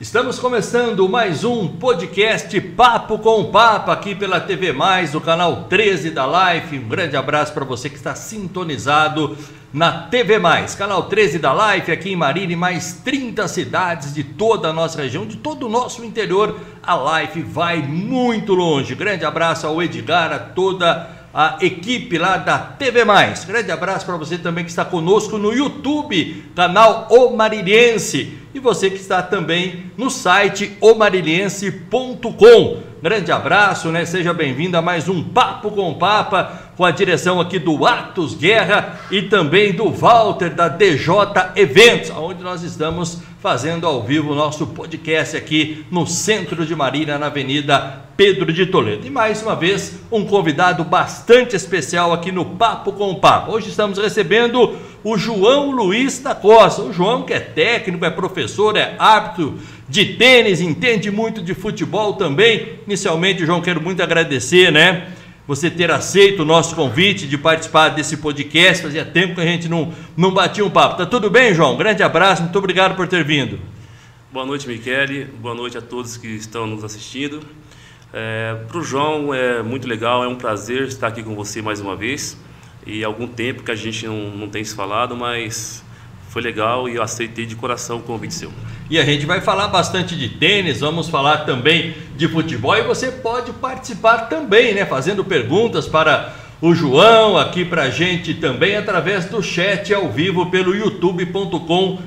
Estamos começando mais um podcast Papo com o Papa aqui pela TV Mais, do canal 13 da Life. Um grande abraço para você que está sintonizado na TV Mais, canal 13 da Life aqui em Marília mais 30 cidades de toda a nossa região, de todo o nosso interior. A Life vai muito longe. Grande abraço ao Edgar, a toda a equipe lá da TV Mais. Grande abraço para você também que está conosco no YouTube, canal O Mariliense e você que está também no site omarilhense.com. Grande abraço, né? Seja bem-vindo a mais um Papo com o Papa, com a direção aqui do Atos Guerra e também do Walter da DJ Eventos, onde nós estamos fazendo ao vivo o nosso podcast aqui no centro de Marília, na Avenida Pedro de Toledo. E mais uma vez, um convidado bastante especial aqui no Papo com o Papa. Hoje estamos recebendo o João Luiz da Costa. O João, que é técnico, é professor, é árbitro de tênis, entende muito de futebol também. Inicialmente, João, quero muito agradecer, né? Você ter aceito o nosso convite de participar desse podcast. Fazia tempo que a gente não, não batia um papo. Tá tudo bem, João? Grande abraço, muito obrigado por ter vindo. Boa noite, Michele. Boa noite a todos que estão nos assistindo. É, Para o João é muito legal, é um prazer estar aqui com você mais uma vez. E há algum tempo que a gente não, não tem se falado, mas foi legal e eu aceitei de coração o convite seu. E a gente vai falar bastante de tênis, vamos falar também de futebol e você pode participar também, né? Fazendo perguntas para o João aqui para a gente também através do chat ao vivo pelo youtube.com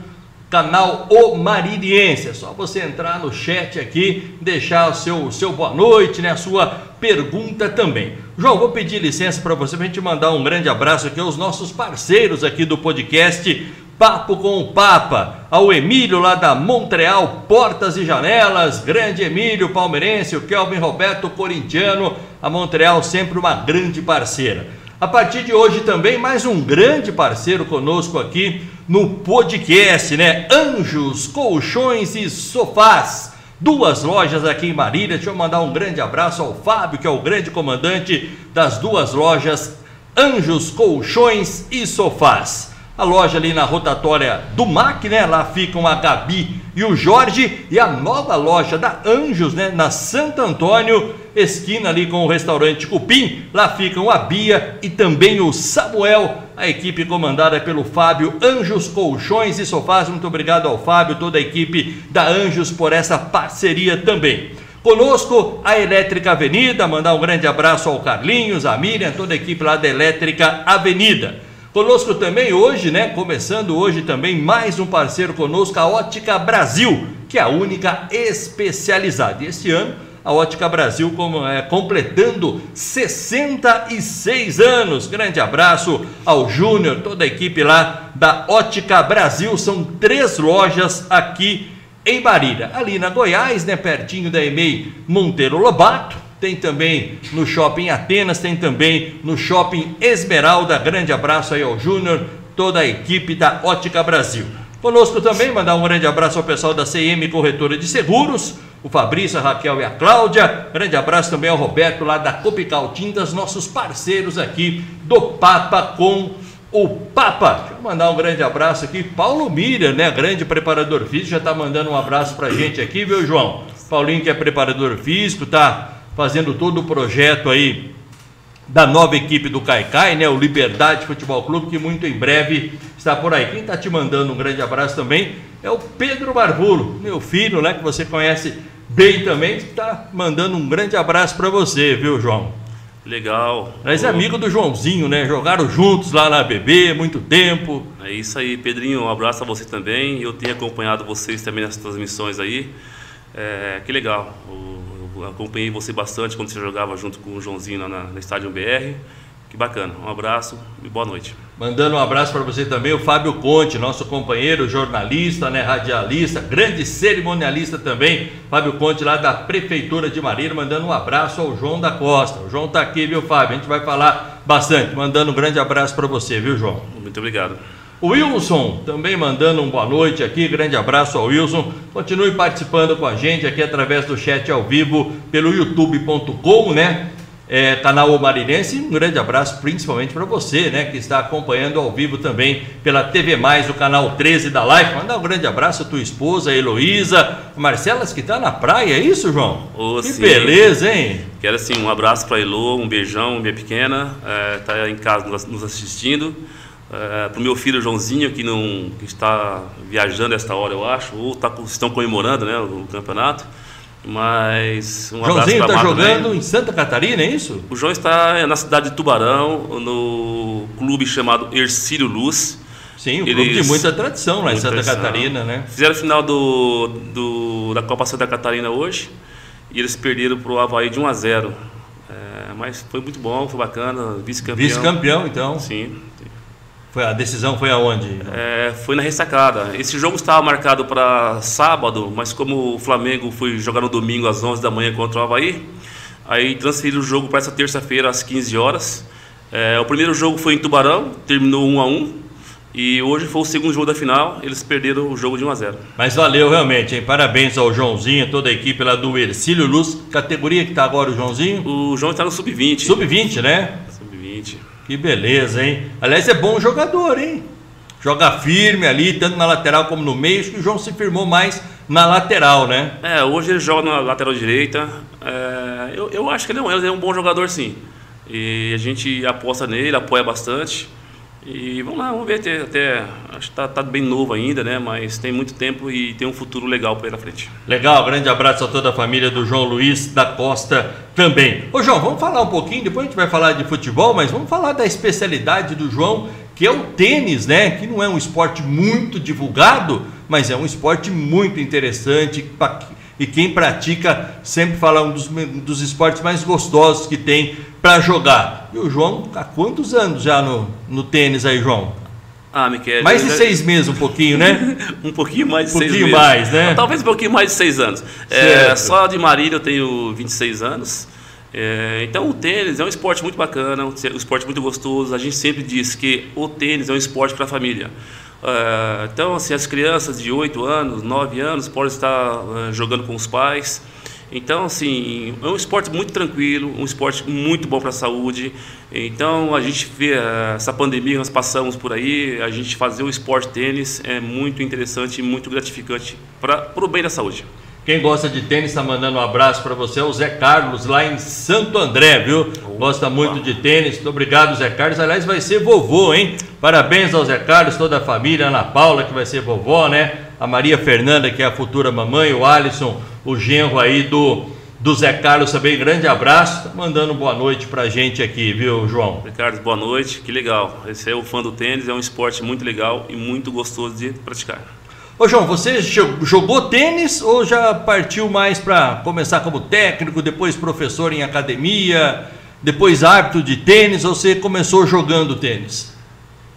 canal O Maririense. É só você entrar no chat aqui, deixar o seu, seu boa noite, né? A sua pergunta também. João, vou pedir licença para você para a gente mandar um grande abraço aqui aos nossos parceiros aqui do podcast Papo com o Papa, ao Emílio lá da Montreal Portas e Janelas, grande Emílio palmeirense, o Kelvin Roberto corintiano, a Montreal sempre uma grande parceira. A partir de hoje também mais um grande parceiro conosco aqui no podcast, né? Anjos, Colchões e Sofás. Duas lojas aqui em Marília. Deixa eu mandar um grande abraço ao Fábio, que é o grande comandante das duas lojas Anjos, Colchões e Sofás a loja ali na rotatória do MAC, né? Lá ficam a Gabi e o Jorge e a nova loja da Anjos, né? Na Santo Antônio, esquina ali com o restaurante Cupim. Lá ficam a Bia e também o Samuel, a equipe comandada pelo Fábio Anjos Colchões e Sofás. Muito obrigado ao Fábio, toda a equipe da Anjos por essa parceria também. Conosco a Elétrica Avenida, mandar um grande abraço ao Carlinhos, a Miriam, toda a equipe lá da Elétrica Avenida. Conosco também hoje, né? Começando hoje também mais um parceiro conosco, a Ótica Brasil, que é a única especializada. E esse ano a Ótica Brasil como, é, completando 66 anos. Grande abraço ao Júnior, toda a equipe lá da Ótica Brasil. São três lojas aqui em Marília. Ali na Goiás, né, pertinho da EMEI Monteiro Lobato tem também no Shopping Atenas, tem também no Shopping Esmeralda. Grande abraço aí ao Júnior, toda a equipe da Ótica Brasil. Conosco também, mandar um grande abraço ao pessoal da CM Corretora de Seguros, o Fabrício, a Raquel e a Cláudia. Grande abraço também ao Roberto lá da Copical Tintas, nossos parceiros aqui do Papa com o Papa. Deixa eu mandar um grande abraço aqui. Paulo Mira, né? Grande preparador físico, já está mandando um abraço pra gente aqui, viu, João? Paulinho que é preparador físico, tá fazendo todo o projeto aí da nova equipe do Caicai, né? O Liberdade Futebol Clube, que muito em breve está por aí. Quem está te mandando um grande abraço também é o Pedro Barbulo, meu filho, né? Que você conhece bem também, está mandando um grande abraço para você, viu, João? Legal. Mas é amigo do Joãozinho, né? Jogaram juntos lá na BB, muito tempo. É isso aí, Pedrinho. Um abraço a você também. Eu tenho acompanhado vocês também nas transmissões aí. É, que legal. O acompanhei você bastante quando você jogava junto com o Joãozinho lá na, na Estádio BR. Que bacana. Um abraço e boa noite. Mandando um abraço para você também, o Fábio Conte, nosso companheiro, jornalista, né, radialista, grande cerimonialista também. Fábio Conte, lá da Prefeitura de Marília, mandando um abraço ao João da Costa. O João está aqui, viu, Fábio? A gente vai falar bastante. Mandando um grande abraço para você, viu, João? Muito obrigado. O Wilson também mandando um boa noite aqui, grande abraço ao Wilson. Continue participando com a gente aqui através do chat ao vivo pelo youtube.com, né? É, canal Marinense. Um grande abraço principalmente para você, né, que está acompanhando ao vivo também pela TV Mais, o canal 13 da Live. Mandar um grande abraço à tua esposa, a Heloísa, Marcelas, que está na praia, é isso, João? Oh, que sim. beleza, hein? Quero assim um abraço para a Elo, um beijão, minha pequena, está é, em casa nos assistindo. É, para o meu filho Joãozinho, que, não, que está viajando esta hora, eu acho, ou tá, estão comemorando né, o campeonato. Mas um Joãozinho está jogando também. em Santa Catarina, é isso? O João está na cidade de Tubarão, no clube chamado Ercílio Luz. Sim, um Eles, clube de muita tradição lá muita em Santa tradição. Catarina, né? Fizeram o final do, do, da Copa Santa Catarina hoje e eles perderam para o Havaí de 1 a 0. É, mas foi muito bom, foi bacana, vice-campeão. Vice-campeão, então? Sim. Foi, a decisão foi aonde? É, foi na ressacada. Esse jogo estava marcado para sábado, mas como o Flamengo foi jogar no domingo às 11 da manhã contra o Havaí, aí transferiram o jogo para essa terça-feira às 15 horas. É, o primeiro jogo foi em Tubarão, terminou 1 a 1 e hoje foi o segundo jogo da final, eles perderam o jogo de 1 a 0 Mas valeu realmente, hein? Parabéns ao Joãozinho, toda a equipe lá do Ercílio Luz. Categoria que está agora o Joãozinho? O João está no sub-20. Sub-20, né? Sub-20. Que beleza, hein? Aliás, é bom jogador, hein? Joga firme ali, tanto na lateral como no meio. Acho que o João se firmou mais na lateral, né? É, hoje ele joga na lateral direita. É, eu, eu acho que ele é, um, ele é um bom jogador, sim. E a gente aposta nele, apoia bastante. E vamos lá, vamos ver até. até acho que tá, tá, bem novo ainda, né? Mas tem muito tempo e tem um futuro legal pela frente. Legal, grande abraço a toda a família do João Luiz da Costa também. Ô João, vamos falar um pouquinho, depois a gente vai falar de futebol, mas vamos falar da especialidade do João, que é o tênis, né? Que não é um esporte muito divulgado, mas é um esporte muito interessante e quem pratica sempre fala um dos, dos esportes mais gostosos que tem para jogar. E o João, há quantos anos já no, no tênis aí, João? Ah, Miquel. Mais de já... seis meses, um pouquinho, né? um pouquinho mais de um seis meses. Pouquinho mais, né? Talvez um pouquinho mais de seis anos. É, só de Marília eu tenho 26 anos. É, então o tênis é um esporte muito bacana, um esporte muito gostoso. A gente sempre diz que o tênis é um esporte para a família. Uh, então, assim, as crianças de 8 anos, 9 anos podem estar uh, jogando com os pais. Então, assim, é um esporte muito tranquilo, um esporte muito bom para a saúde. Então, a gente vê uh, essa pandemia que nós passamos por aí, a gente fazer o esporte tênis é muito interessante e muito gratificante para o bem da saúde. Quem gosta de tênis está mandando um abraço para você, é o Zé Carlos, lá em Santo André, viu? Gosta muito de tênis. Muito obrigado, Zé Carlos. Aliás, vai ser vovô, hein? Parabéns ao Zé Carlos, toda a família, Ana Paula, que vai ser vovó, né? A Maria Fernanda, que é a futura mamãe, o Alisson, o genro aí do, do Zé Carlos também. Grande abraço. Tá mandando boa noite pra gente aqui, viu, João? Ricardo, boa noite. Que legal. Esse é o fã do tênis, é um esporte muito legal e muito gostoso de praticar. Ô João, você jogou tênis ou já partiu mais para começar como técnico, depois professor em academia, depois árbitro de tênis, ou você começou jogando tênis?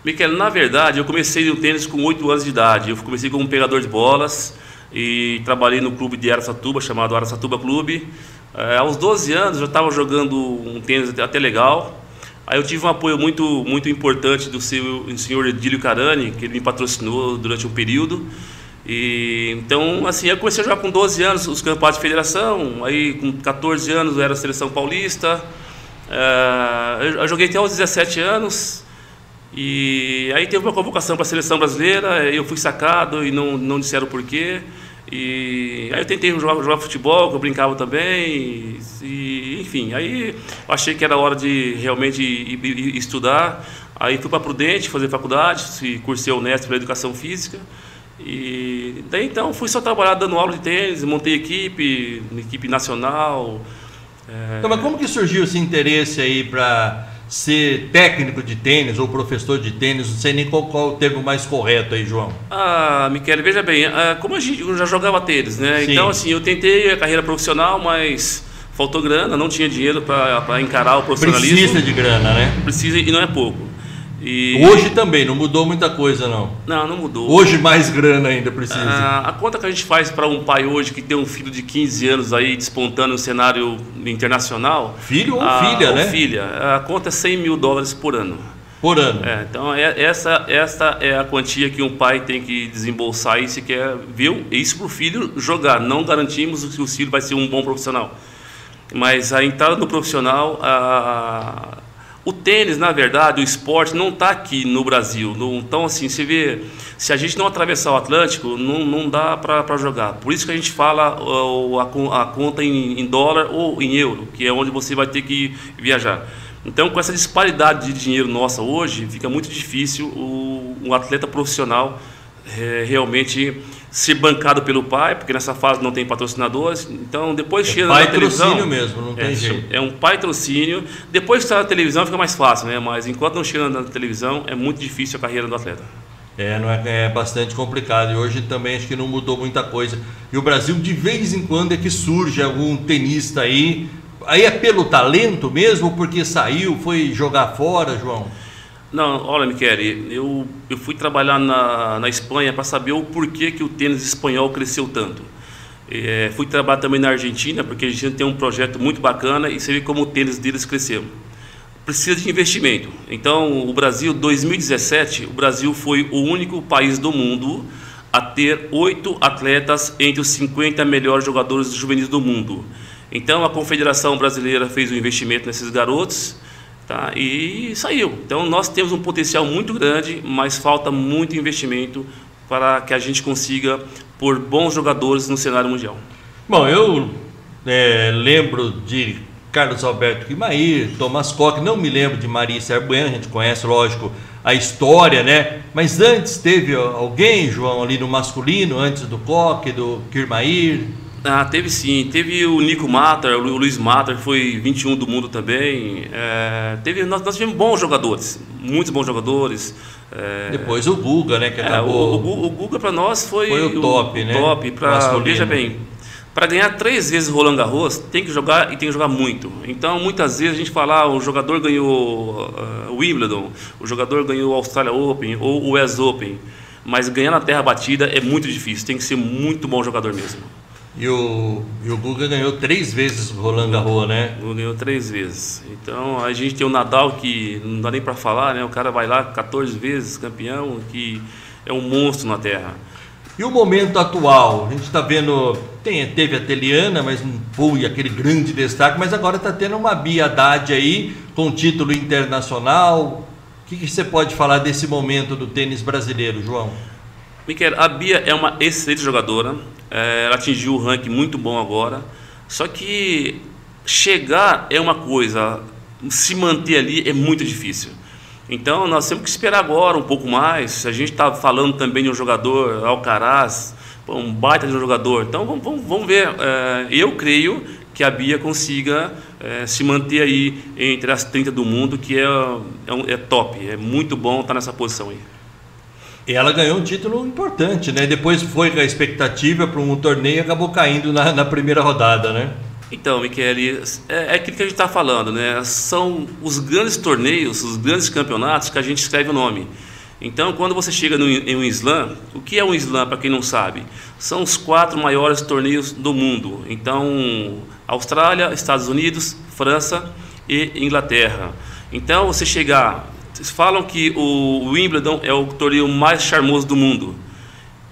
Miquel, na verdade, eu comecei no tênis com 8 anos de idade. Eu comecei como pegador de bolas e trabalhei no clube de Aracatuba, chamado Aracatuba Clube. É, aos 12 anos eu estava jogando um tênis até legal. Aí eu tive um apoio muito, muito importante do senhor Edílio Carani, que ele me patrocinou durante um período. E, então, assim, eu comecei a jogar com 12 anos os campeonatos de federação, aí com 14 anos eu era seleção paulista. É, eu joguei até aos 17 anos, e aí teve uma convocação para a seleção brasileira, eu fui sacado e não, não disseram porquê. E aí eu tentei jogar, jogar futebol, que eu brincava também, e, enfim, aí eu achei que era hora de realmente ir, ir, estudar. Aí fui para Prudente fazer faculdade, cursei honesto para educação física. E daí então fui só trabalhar dando aula de tênis, montei equipe, equipe nacional. É... Então, mas como que surgiu esse interesse aí para ser técnico de tênis ou professor de tênis? Não sei nem qual, qual o termo mais correto aí, João. Ah, Michele, veja bem, ah, como a gente eu já jogava tênis, né? Sim. Então, assim, eu tentei a carreira profissional, mas faltou grana, não tinha dinheiro para encarar o profissionalismo. Precisa de grana, né? Precisa e não é pouco. E... Hoje também, não mudou muita coisa, não. Não, não mudou. Hoje mais grana ainda precisa. Ah, a conta que a gente faz para um pai hoje que tem um filho de 15 anos aí despontando no cenário internacional. Filho ou a, filha, ou né? filha. A conta é 100 mil dólares por ano. Por ano. É, então, é, essa, essa é a quantia que um pai tem que desembolsar aí se quer ver isso para o filho jogar. Não garantimos que o filho vai ser um bom profissional. Mas a entrada no profissional, a, o tênis, na verdade, o esporte não está aqui no Brasil. então, assim, você vê, se a gente não atravessar o Atlântico, não, não dá para jogar. Por isso que a gente fala a, a conta em, em, dólar ou em euro, que é onde você vai ter que viajar. Então, com essa disparidade de dinheiro nossa hoje, fica muito difícil o, um atleta profissional é, realmente ser bancado pelo pai, porque nessa fase não tem patrocinadores. Então, depois é chega na televisão. mesmo, não tem é, jeito. É um patrocínio. Depois que está na televisão fica mais fácil, né? Mas enquanto não chega na televisão, é muito difícil a carreira do atleta. É, não é, é bastante complicado. E hoje também acho que não mudou muita coisa. E o Brasil, de vez em quando, é que surge algum tenista aí. Aí é pelo talento mesmo, porque saiu, foi jogar fora, João? Não, olha, Michele, eu, eu fui trabalhar na, na Espanha para saber o porquê que o tênis espanhol cresceu tanto. É, fui trabalhar também na Argentina, porque a gente tem um projeto muito bacana e você vê como o tênis deles cresceu. Precisa de investimento. Então, o Brasil, 2017, o Brasil foi o único país do mundo a ter oito atletas entre os 50 melhores jogadores juvenis do mundo. Então, a Confederação Brasileira fez um investimento nesses garotos Tá? E saiu. Então nós temos um potencial muito grande, mas falta muito investimento para que a gente consiga pôr bons jogadores no cenário mundial. Bom, eu é, lembro de Carlos Alberto Guimair, Thomas Koch, não me lembro de Maria Serbuena, a gente conhece, lógico, a história, né? Mas antes teve alguém, João, ali no masculino, antes do Koch, do Kirmair? Ah, teve sim. Teve o Nico Matar, o Luiz Matar, foi 21 do mundo também. É, teve, nós, nós, tivemos bons jogadores, muitos bons jogadores. É, Depois o Guga, né? Que é, acabou... o, o, Guga para nós foi, foi o top, o, né? top. Pra, veja bem, para ganhar três vezes Roland Garros, tem que jogar e tem que jogar muito. Então, muitas vezes a gente fala, ah, o jogador ganhou uh, Wimbledon, o jogador ganhou o Australia Open ou o US Open. Mas ganhar na terra batida é muito difícil, tem que ser muito bom jogador mesmo. E o, e o Guga ganhou três vezes o Roland Garros, né? Ganhou três vezes. Então a gente tem o Nadal que não dá nem para falar, né? O cara vai lá 14 vezes campeão, que é um monstro na Terra. E o momento atual? A gente está vendo, tem, teve a Teliana, mas não foi aquele grande destaque, mas agora está tendo uma Bia Haddad aí com título internacional. O que, que você pode falar desse momento do tênis brasileiro, João? Miquel, a Bia é uma excelente jogadora, é, ela atingiu o ranking muito bom agora, só que chegar é uma coisa, se manter ali é muito difícil. Então nós temos que esperar agora um pouco mais. A gente está falando também de um jogador, Alcaraz, um baita de um jogador. Então vamos, vamos, vamos ver. É, eu creio que a Bia consiga é, se manter aí entre as 30 do mundo, que é, é, é top. É muito bom estar nessa posição aí. E ela ganhou um título importante, né? Depois foi com a expectativa para um torneio e acabou caindo na, na, primeira rodada, né? Então, Michele, é, é aquilo que a gente está falando, né? São os grandes torneios, os grandes campeonatos que a gente escreve o nome. Então, quando você chega no, em um slam, o que é um slam para quem não sabe? São os quatro maiores torneios do mundo. Então, Austrália, Estados Unidos, França e Inglaterra. Então, você chegar falam que o Wimbledon é o torneio mais charmoso do mundo.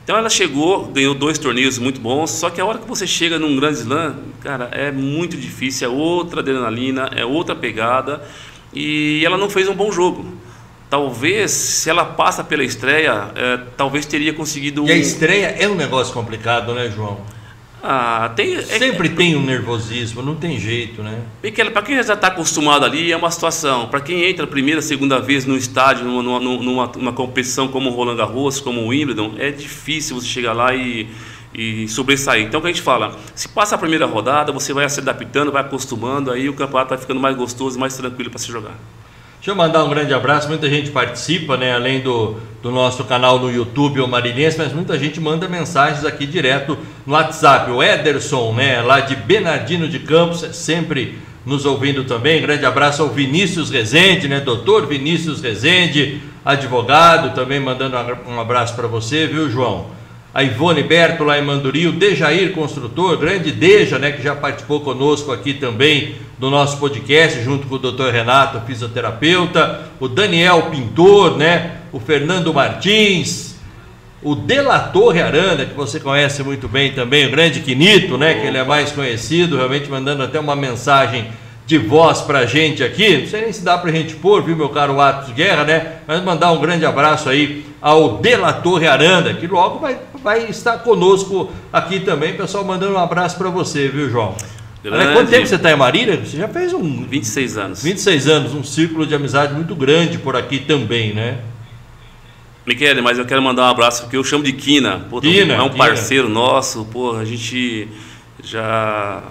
Então ela chegou, ganhou dois torneios muito bons, só que a hora que você chega num grande slam, cara, é muito difícil, é outra adrenalina, é outra pegada, e ela não fez um bom jogo. Talvez, se ela passa pela estreia, é, talvez teria conseguido. E a estreia é um negócio complicado, né, João? Ah, tem, é Sempre é, tem um nervosismo, não tem jeito, né? Para quem já está acostumado ali, é uma situação. Para quem entra a primeira, segunda vez no estádio, numa, numa, numa, numa competição como o Roland Garros, como o Wimbledon, é difícil você chegar lá e, e sobressair. Então, o que a gente fala? Se passa a primeira rodada, você vai se adaptando, vai acostumando, aí o campeonato vai ficando mais gostoso, mais tranquilo para se jogar. Deixa eu mandar um grande abraço, muita gente participa, né? Além do, do nosso canal no YouTube, o Marinense, mas muita gente manda mensagens aqui direto no WhatsApp. O Ederson, né? Lá de Bernardino de Campos, é sempre nos ouvindo também. Grande abraço ao Vinícius Rezende, né? Doutor Vinícius Rezende, advogado, também mandando um abraço para você, viu, João? A Ivone Berto lá em Manduri, o Dejair Construtor, grande Deja, né? Que já participou conosco aqui também do nosso podcast, junto com o Dr. Renato, fisioterapeuta, o Daniel Pintor, né? O Fernando Martins. o Delatorre Aranda, que você conhece muito bem também, o grande Quinito, né? Que ele é mais conhecido, realmente mandando até uma mensagem de voz pra gente aqui. Não sei nem se dá pra gente pôr, viu, meu caro Atos Guerra, né? Mas mandar um grande abraço aí ao Delatorre Aranda, que logo vai, vai estar conosco aqui também. Pessoal, mandando um abraço para você, viu, João? Grande. Quanto tempo você está em Marília? Você já fez um. 26 anos. 26 anos, um círculo de amizade muito grande por aqui também, né? Michele, mas eu quero mandar um abraço porque eu chamo de Quina. Pô, Quina é um Quina. parceiro nosso, pô, a gente já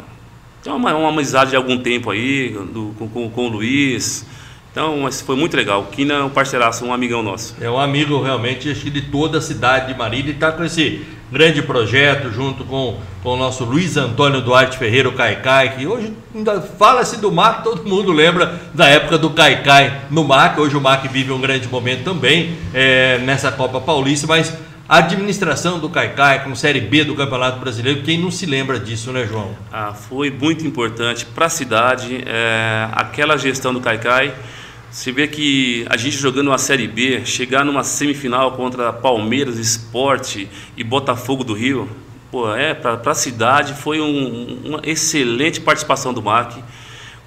tem uma, uma amizade de algum tempo aí do, com, com, o Luiz. Então, foi muito legal. O Quina é um parceiraço, um amigão nosso. É um amigo realmente acho que de toda a cidade de Marília e está com esse grande projeto junto com, com o nosso Luiz Antônio Duarte Ferreira, o Caicai, que hoje ainda fala-se do MAC, todo mundo lembra da época do Caicai no MAC. Hoje o MAC vive um grande momento também é, nessa Copa Paulista, mas a administração do Caicai com Série B do Campeonato Brasileiro, quem não se lembra disso, né, João? Ah, foi muito importante para a cidade, é, aquela gestão do Caicai. Você vê que a gente jogando uma Série B, chegar numa semifinal contra Palmeiras, Esporte e Botafogo do Rio, pô, é, para a cidade foi um, uma excelente participação do MAC,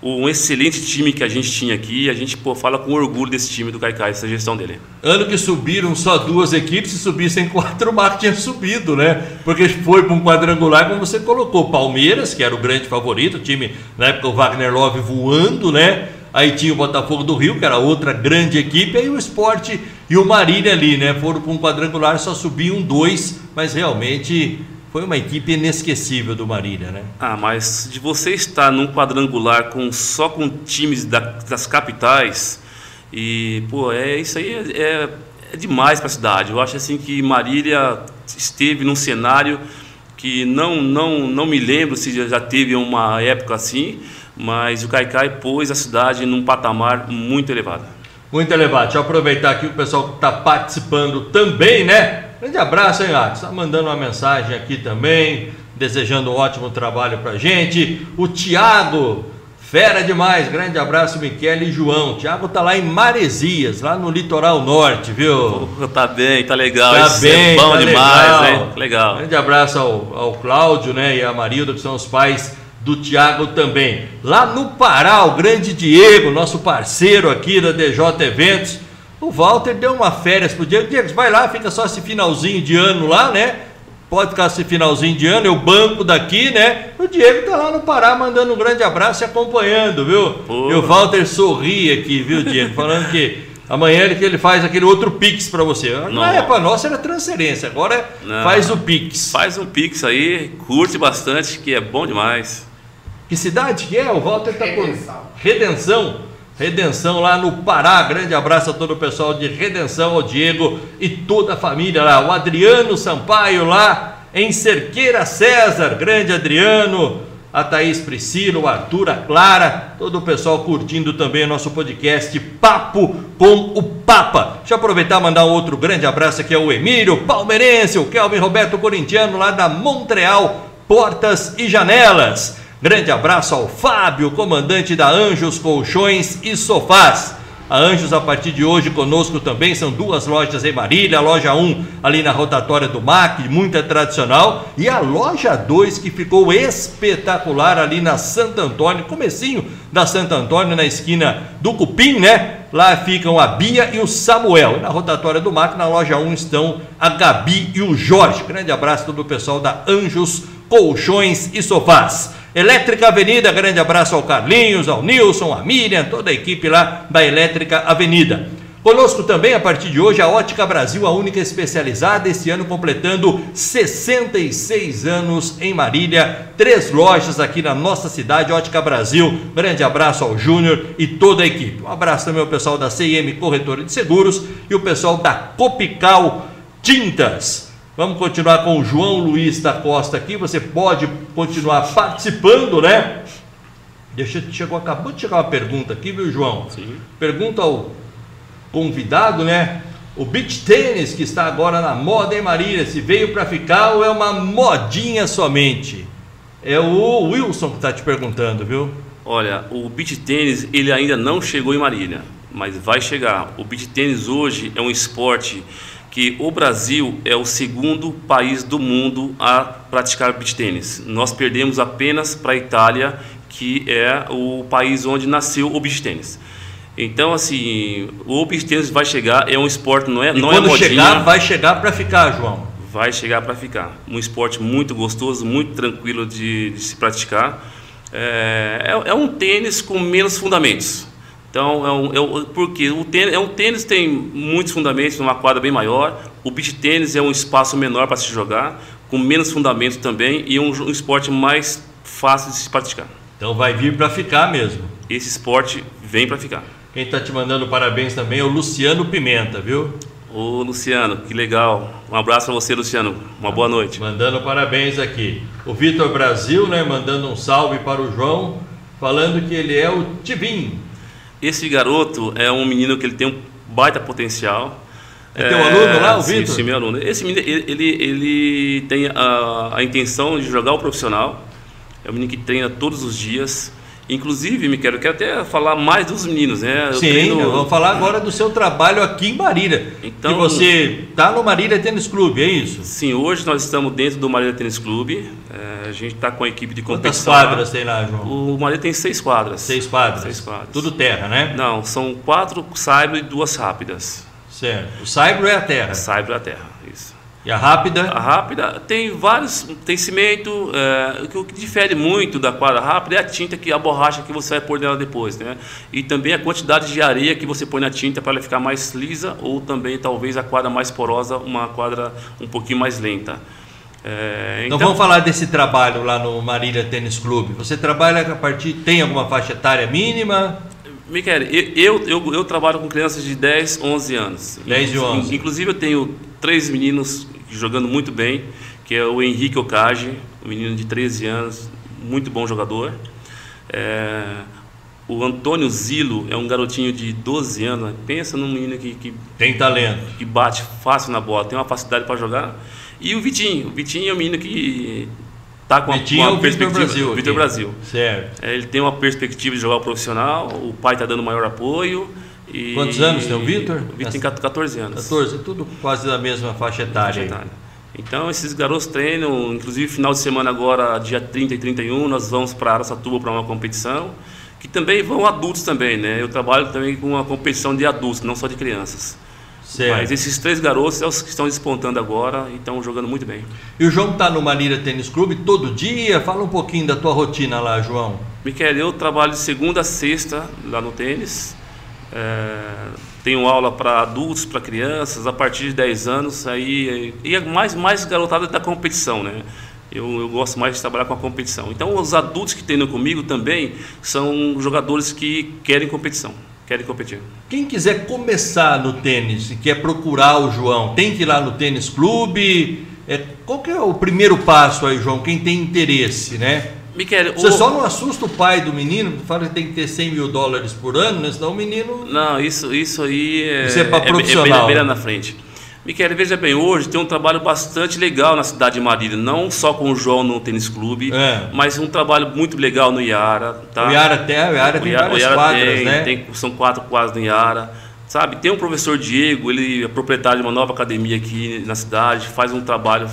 um excelente time que a gente tinha aqui. A gente pô, fala com orgulho desse time do Caicai, essa gestão dele. Ano que subiram só duas equipes, se subissem quatro, o MAC tinha subido, né? Porque foi para um quadrangular, como você colocou, Palmeiras, que era o grande favorito, o time, na época o Wagner Love voando, né? Aí tinha o Botafogo do Rio, que era outra grande equipe, aí o Esporte e o Marília ali, né? Foram para um quadrangular, só subiam dois, mas realmente foi uma equipe inesquecível do Marília, né? Ah, mas de você estar num quadrangular com só com times da, das capitais e pô, é isso aí é, é, é demais para a cidade. Eu acho assim que Marília esteve num cenário que não não não me lembro se já teve uma época assim mas o Caicai pôs a cidade num patamar muito elevado. Muito elevado. Deixa eu aproveitar aqui o pessoal que está participando também, né? Grande abraço, hein, Atos? Está mandando uma mensagem aqui também, desejando um ótimo trabalho para gente. O Tiago, fera demais. Grande abraço, Miquel e João. O Tiago tá lá em Maresias, lá no litoral norte, viu? tá bem, tá legal. Tá Isso bem, é bom tá demais, legal. hein? Legal. Grande abraço ao, ao Cláudio, né, e a Marilda, que são os pais do Tiago também. Lá no Pará, o grande Diego, nosso parceiro aqui da DJ Eventos, o Walter deu uma férias pro Diego. Diego, vai lá, fica só esse finalzinho de ano lá, né? Pode ficar esse finalzinho de ano, eu banco daqui, né? O Diego tá lá no Pará mandando um grande abraço e acompanhando, viu? Porra. E o Walter sorri aqui, viu, Diego? Falando que amanhã ele, que ele faz aquele outro Pix para você. Não, Não é para nós, era transferência. Agora Não. faz o Pix. Faz um Pix aí, curte bastante, que é bom demais. Que cidade que é? O Walter está por Redenção. Redenção lá no Pará. Grande abraço a todo o pessoal de Redenção, ao Diego e toda a família lá. O Adriano Sampaio lá em Cerqueira César. Grande Adriano. A Thaís Priscila, o Arthur, a Clara, todo o pessoal curtindo também o nosso podcast Papo com o Papa. Deixa eu aproveitar e mandar um outro grande abraço aqui ao Emílio Palmeirense, o Kelvin Roberto Corintiano lá da Montreal Portas e Janelas. Grande abraço ao Fábio, comandante da Anjos Colchões e Sofás. A Anjos, a partir de hoje, conosco também, são duas lojas em Marília, a loja 1 ali na rotatória do MAC, muita tradicional, e a loja 2 que ficou espetacular ali na Santo Antônio, comecinho da Santo Antônio, na esquina do Cupim, né? Lá ficam a Bia e o Samuel. Na rotatória do MAC, na loja 1, estão a Gabi e o Jorge. Grande abraço a todo o pessoal da Anjos Colchões e Sofás. Elétrica Avenida, grande abraço ao Carlinhos, ao Nilson, a Miriam, toda a equipe lá da Elétrica Avenida. Conosco também, a partir de hoje, a Ótica Brasil, a única especializada, este ano completando 66 anos em Marília. Três lojas aqui na nossa cidade, Ótica Brasil. Grande abraço ao Júnior e toda a equipe. Um abraço também ao pessoal da CIM Corretora de Seguros e o pessoal da Copical Tintas. Vamos continuar com o João Luiz da Costa aqui. Você pode continuar participando, né? Deixa, chegou, acabou de chegar uma pergunta aqui, viu, João? Sim. Pergunta ao convidado, né? O beach tênis que está agora na moda em Marília, se veio para ficar ou é uma modinha somente? É o Wilson que está te perguntando, viu? Olha, o beach tênis ele ainda não chegou em Marília, mas vai chegar. O beach tênis hoje é um esporte que o Brasil é o segundo país do mundo a praticar beach tênis. Nós perdemos apenas para a Itália, que é o país onde nasceu o beach tênis. Então, assim, o beach tênis vai chegar, é um esporte, não é, e não quando é modinha. chegar, vai chegar para ficar, João. Vai chegar para ficar. Um esporte muito gostoso, muito tranquilo de, de se praticar. É, é, é um tênis com menos fundamentos. Então, é um, é um, porque o tênis, é um tênis tem muitos fundamentos, numa quadra bem maior. O beach tênis é um espaço menor para se jogar, com menos fundamentos também e um, um esporte mais fácil de se praticar. Então vai vir para ficar mesmo. Esse esporte vem para ficar. Quem está te mandando parabéns também é o Luciano Pimenta, viu? Ô Luciano, que legal. Um abraço para você, Luciano. Uma boa noite. Mandando parabéns aqui. O Vitor Brasil, né, mandando um salve para o João, falando que ele é o Tivim. Esse garoto é um menino que ele tem um baita potencial. É teu aluno lá, o sim, Vitor? Sim, meu aluno. Esse menino, ele, ele, tem a, a intenção de jogar o profissional. É um menino que treina todos os dias. Inclusive, me quero, quero até falar mais dos meninos, né? Eu Sim, treino- vamos falar agora do seu trabalho aqui em Marília. Então- que você tá no Marília Tênis Clube, é isso? Sim, hoje nós estamos dentro do Marília Tênis Clube. É, a gente está com a equipe de Quantas competição. lá. quadras tem lá, João? O Marília tem seis quadras. Seis quadras. Seis quadras. Tudo terra, né? Não, são quatro saibro e duas rápidas. Certo. O saibro é a terra. Saibro é a terra, isso. E a rápida? A rápida tem vários, tem cimento, é, o que- difere muito da quadra rápida é a tinta, que a borracha que você vai pôr nela depois, né? E também a quantidade de areia que você põe na tinta para ela ficar mais lisa ou também talvez a quadra mais porosa, uma quadra um pouquinho mais lenta. É, Então, vamos falar desse trabalho lá no Marília Tênis Clube. Você trabalha a partir. Tem alguma faixa etária mínima? Miquel, eu, eu, eu, eu trabalho com crianças de 10, 11 anos. 10 e 11. Inclusive eu tenho três meninos jogando muito bem, que é o Henrique Okage, um menino de 13 anos, muito bom jogador. É, o Antônio Zilo é um garotinho de 12 anos. Pensa num menino que, que, Tem talento. que bate fácil na bola, tem uma facilidade para jogar. E o Vitinho. O Vitinho é um menino que está com uma, Vitinho é uma o Vitor perspectiva. Brasil. Vitor. Brasil. Certo. É, ele tem uma perspectiva de jogar o profissional, o pai está dando maior apoio. E Quantos anos tem o Vitor? O Vitor tem 14 anos. 14, tudo quase da mesma faixa etária. Faixa etária. Então, esses garotos treinam, inclusive final de semana agora, dia 30 e 31, nós vamos para Aracatuba para uma competição, que também vão adultos também, né? Eu trabalho também com uma competição de adultos, não só de crianças. Certo. Mas esses três garotos são os que estão despontando agora e estão jogando muito bem. E o João tá no Marília Tênis Clube todo dia? Fala um pouquinho da tua rotina lá, João. Miquel, eu trabalho de segunda a sexta lá no tênis. É, tenho aula para adultos, para crianças, a partir de 10 anos. Aí, e mais, mais garotada da competição, né? Eu, eu gosto mais de trabalhar com a competição. Então, os adultos que treinam comigo também são jogadores que querem competição, querem competir. Quem quiser começar no tênis e quer procurar o João, tem que ir lá no tênis clube. É, qual que é o primeiro passo aí, João? Quem tem interesse, né? Miquel, Você o- só não assusta o pai do menino, fala que tem que ter 100 mil dólares por ano, né? Senão o menino. Não, isso, isso aí é, Isso é pra bem- profissional. É, bem, bem lá na frente. Miquel, veja bem, hoje tem um trabalho bastante legal na cidade de Marília, não só com o João no tênis clube, É. mas um trabalho muito legal no Iara. Tá? O Yara tem, o Yara O tem Iara- o várias Iara quadras, tem, né? tem- são quatro quadras no Iara. Sabe, tem um professor Diego, ele é proprietário de uma nova academia aqui na cidade, faz um trabalho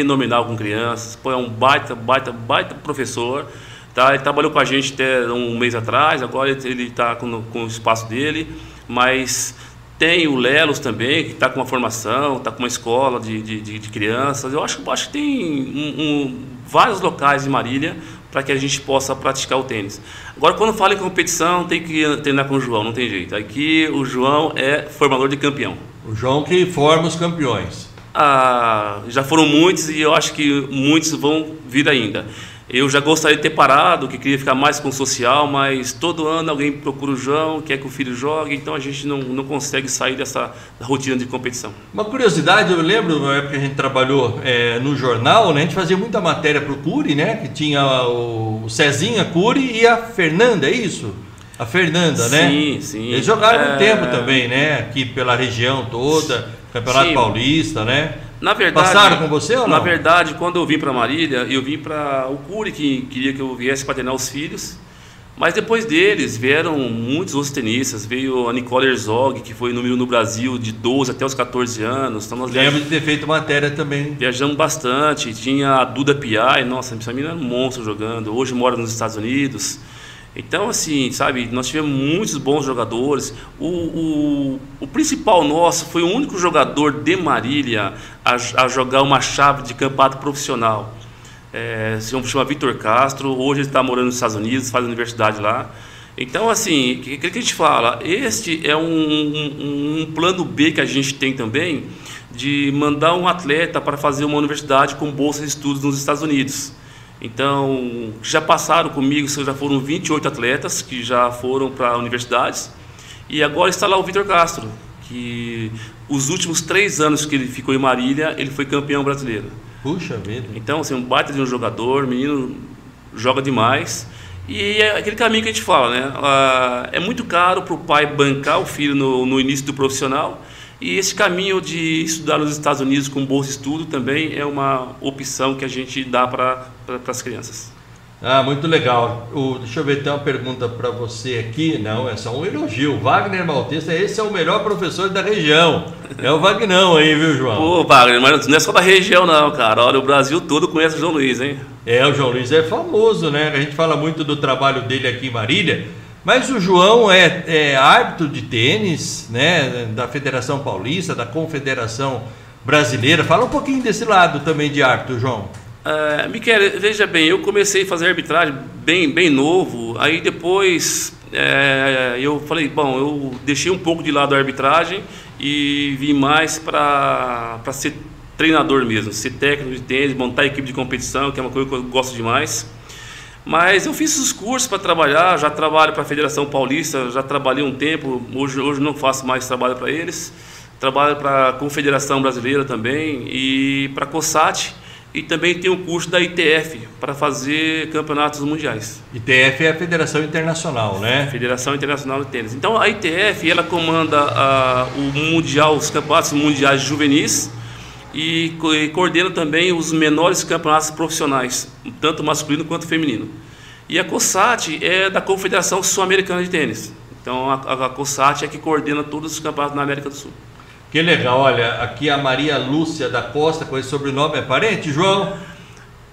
fenomenal com crianças, é um baita, baita, baita professor. Tá? Ele trabalhou com a gente até um mês atrás, agora ele está com, com o espaço dele, mas tem o Lelos também, que está com uma formação, está com uma escola de, de, de- crianças. Eu acho, acho que tem um- um- vários locais em Marília para que a gente possa praticar o tênis. Agora, quando fala em competição, tem que treinar com o João, não tem jeito. Aqui o João é formador de campeão. O João que forma os campeões. Ah, já foram muitos e eu acho que muitos vão vir ainda. Eu já gostaria de ter parado, que queria ficar mais com o social, mas todo ano alguém procura o João, quer que o filho jogue, então a gente não, não consegue sair dessa rotina de competição. Uma curiosidade, eu lembro na época que a gente trabalhou é, no jornal, né? A gente fazia muita matéria pro Cury, né? Que tinha o, o Cezinha Cury e a Fernanda, é isso? A Fernanda, né? Sim, sim. Eles jogaram um É, tempo também, né? Aqui pela região toda, Campeonato Sim. Paulista, né? Na verdade, Passaram com você ou não? Na verdade, quando eu vim para Marília, eu vim para o Cury que queria que eu viesse para treinar os filhos. Mas depois deles vieram muitos outros tenistas. Veio a Nicole Herzog, que foi número no Brasil de 12 até os 14 anos. Então nós Lembro de ter feito matéria também. Viajamos bastante. Tinha a Duda Piai, nossa, essa menina era um monstro jogando. Hoje mora nos Estados Unidos. Então, assim, sabe, nós tivemos muitos bons jogadores. O, o, o principal nosso foi o único jogador de Marília a, a jogar uma chave de campeonato profissional. É, se chama Vitor Castro, hoje ele está morando nos Estados Unidos, faz universidade lá. Então, assim, o que, que, a gente fala? Este é um, um, um plano B que a gente tem também de mandar um atleta para fazer uma universidade com bolsa de estudos nos Estados Unidos. Então, já passaram comigo, já foram 28 atletas que já foram para universidades. E agora está lá o Vitor Castro, que os últimos três anos que ele ficou em Marília, ele foi campeão brasileiro. Puxa vida. Então, assim, um baita de um jogador, menino joga demais. E é aquele caminho que a gente fala, né? Ah, é muito caro para o pai bancar o filho no, no início do profissional e esse caminho de estudar nos Estados Unidos com bolsa de estudo também é uma opção que a gente dá para as crianças. Ah, muito legal. O, deixa eu ver, tem uma pergunta para você aqui. Não, é só um elogio. Wagner Maltesta, esse é o melhor professor da região. É o Wagnão aí, viu, João? Pô, Wagner, mas não é só da região, não, cara. Olha, o Brasil todo conhece o João Luiz, hein? É, o João Luiz é famoso, né? A gente fala muito do trabalho dele aqui em Marília. Mas o João é, é árbitro de tênis, né, da Federação Paulista, da Confederação Brasileira. Fala um pouquinho desse lado também de árbitro, João. Uh, Miquel, veja bem, eu comecei a fazer arbitragem bem, bem novo, aí depois é, eu falei, bom, eu deixei um pouco de lado a arbitragem e vim mais para ser treinador mesmo, ser técnico de tênis, montar equipe de competição, que é uma coisa que eu gosto demais. Mas eu fiz os cursos para trabalhar, já trabalho para a Federação Paulista, já trabalhei um tempo, hoje, hoje não faço mais trabalho para eles. Trabalho para a Confederação Brasileira também e para a COSAT. E também tenho um curso da ITF para fazer campeonatos mundiais. ITF é a Federação Internacional, né? Federação Internacional de Tênis. Então a ITF ela comanda a, o mundial, os campeonatos mundiais juvenis e, coordena também os menores campeonatos profissionais, tanto masculino quanto feminino. E a COSAT é da Confederação Sul-Americana de Tênis. Então a, a COSAT é que coordena todos os campeonatos na América do Sul. Que legal, olha, aqui a Maria Lúcia da Costa, com esse sobrenome, é parente, João?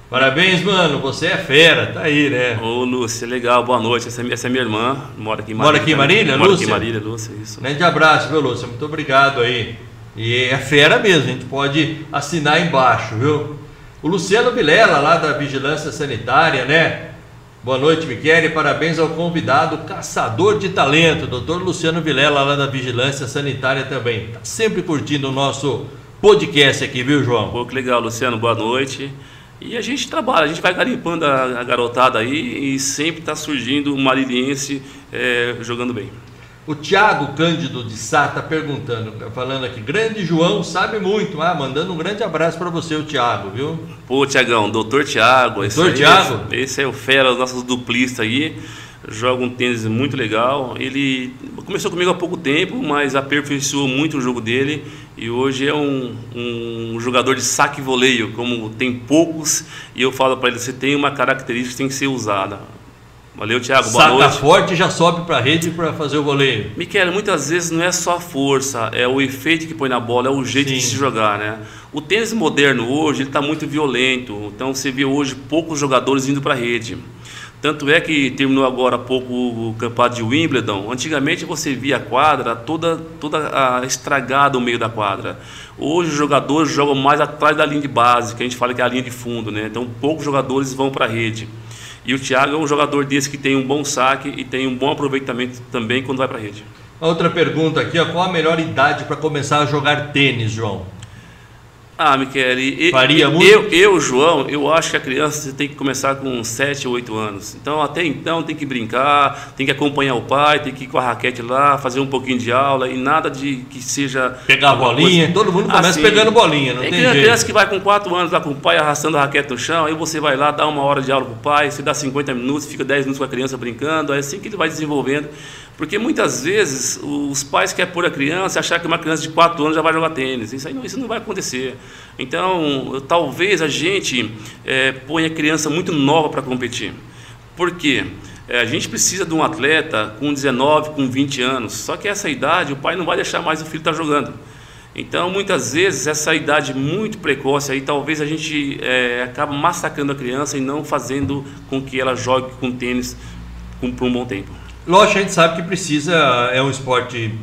Parabéns, mano, você é fera, tá aí, né? Ô, Lúcia, legal, boa noite. Essa, é, essa é minha irmã, mora aqui em Marília. Mora aqui em Marília, Lúcia? Mora aqui em Marília, Lúcia, isso. Grande abraço, viu, Lúcia? Muito obrigado aí. E é fera mesmo, a gente pode assinar embaixo, viu? O Luciano Vilela, lá da Vigilância Sanitária, né? Boa noite, Michele. Parabéns ao convidado, caçador de talento, doutor Luciano Vilela, lá da Vigilância Sanitária também. Tá sempre curtindo o nosso podcast aqui, viu, João? Pô, que legal, Luciano. Boa noite. E a gente trabalha, a gente vai garimpando a, garotada aí e sempre está surgindo um mariliense é, jogando bem. O Tiago Cândido de Sá está perguntando, falando aqui, grande João sabe muito, ah, mandando um grande abraço para você, o Tiago, viu? Pô, Tiagão, doutor Tiago. Doutor Tiago? Esse é o fera, os nossos duplistas aí, joga um tênis muito legal. Ele começou comigo há pouco tempo, mas aperfeiçoou muito o jogo dele e hoje é um, um jogador de saque e voleio, como tem poucos, e eu falo para ele, você tem uma característica que tem que ser usada Valeu, Thiago. Boa Saca noite. forte e já sobe para a rede para fazer o goleiro. Miquel, muitas vezes não é só a força, é o efeito que põe na bola, é o jeito Sim. de se jogar, né? O tênis moderno hoje está muito violento, então você vê hoje poucos jogadores indo para a rede. Tanto é que terminou agora há pouco o campeonato de Wimbledon. Antigamente você via a quadra toda, toda estragada no meio da quadra. Hoje os jogadores jogam mais atrás da linha de base, que a gente fala que é a linha de fundo, né? Então poucos jogadores vão para a rede. E o Thiago é um jogador desse que tem um bom saque e tem um bom aproveitamento também quando vai para a rede. Outra pergunta aqui, ó, qual a melhor idade para começar a jogar tênis, João? Ah, Michele, Faria muito? Eu, eu, João, eu acho que a criança tem que começar com 7 ou 8 anos. Então, até então, tem que brincar, tem que acompanhar o pai, tem que ir com a raquete lá, fazer um pouquinho de aula e nada de que seja. Pegar a bolinha, coisa... todo mundo começa assim, pegando bolinha, não tem, tem jeito. criança que vai com 4 anos lá com o pai arrastando a raquete no chão, aí você vai lá, dá uma hora de aula com o pai, você dá 50 minutos, fica 10 minutos com a criança brincando, é assim que ele vai desenvolvendo. Porque muitas vezes os pais querem pôr a criança e achar que uma criança de 4 anos já vai jogar tênis. Isso, aí não, isso não vai acontecer. Então, talvez a gente é, ponha a criança muito nova para competir. Por quê? É, a gente precisa de um atleta com 19, com 20 anos. Só que essa idade, o pai não vai deixar mais o filho estar tá jogando. Então, muitas vezes, essa idade muito precoce aí, talvez a gente é, massacrando a criança e não fazendo com que ela jogue com tênis por um bom tempo. Lógico, a gente sabe que precisa, é um esporte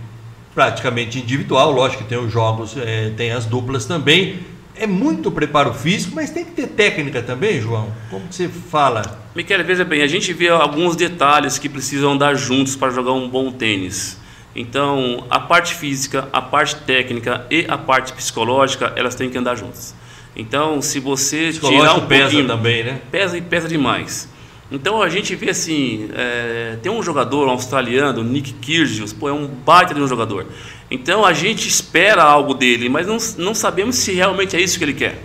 praticamente individual, lógico que tem os jogos, é, tem as duplas também. É muito preparo físico, mas tem que ter técnica também, João. Como você fala? Miquel, veja bem, a gente vê alguns detalhes que precisam andar juntos para jogar um bom tênis. Então, a parte física, a parte técnica e a parte psicológica, elas têm que andar juntas. Então, se você tirar um pesa também, né? Pesa e pesa demais. Então a gente vê assim, é, tem um jogador australiano, Nick Kyrgios, pô, é um baita de um jogador. Então a gente espera algo dele, mas não, não sabemos se realmente é isso que ele quer.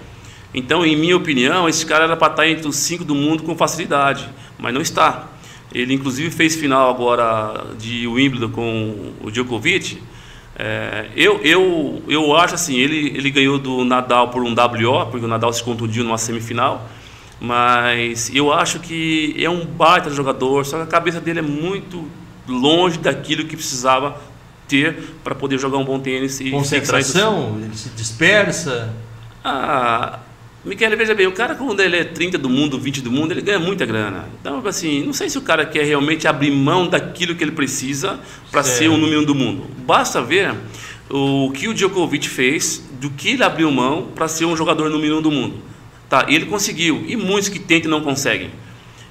Então, em minha opinião, esse cara era para estar entre os cinco do mundo com facilidade, mas não está. Ele inclusive fez final agora de Wimbledon com o Djokovic. É, eu, eu, eu acho assim, ele, ele ganhou do Nadal por um WO, porque o Nadal se contundiu numa semifinal. Mas eu acho que é um baita jogador, só que a cabeça dele é muito longe daquilo que precisava ter para poder jogar um bom tênis e concentração, ele se dispersa. Ah, Michele, veja bem, o cara quando ele é 30 do mundo, 20 do mundo, ele ganha muita grana. Então, assim, não sei se o cara quer realmente abrir mão daquilo que ele precisa para ser o número um do mundo. Basta ver o que o Djokovic fez, do que ele abriu mão para ser um jogador número um do mundo. Tá, ele conseguiu, e muitos que tentam não conseguem.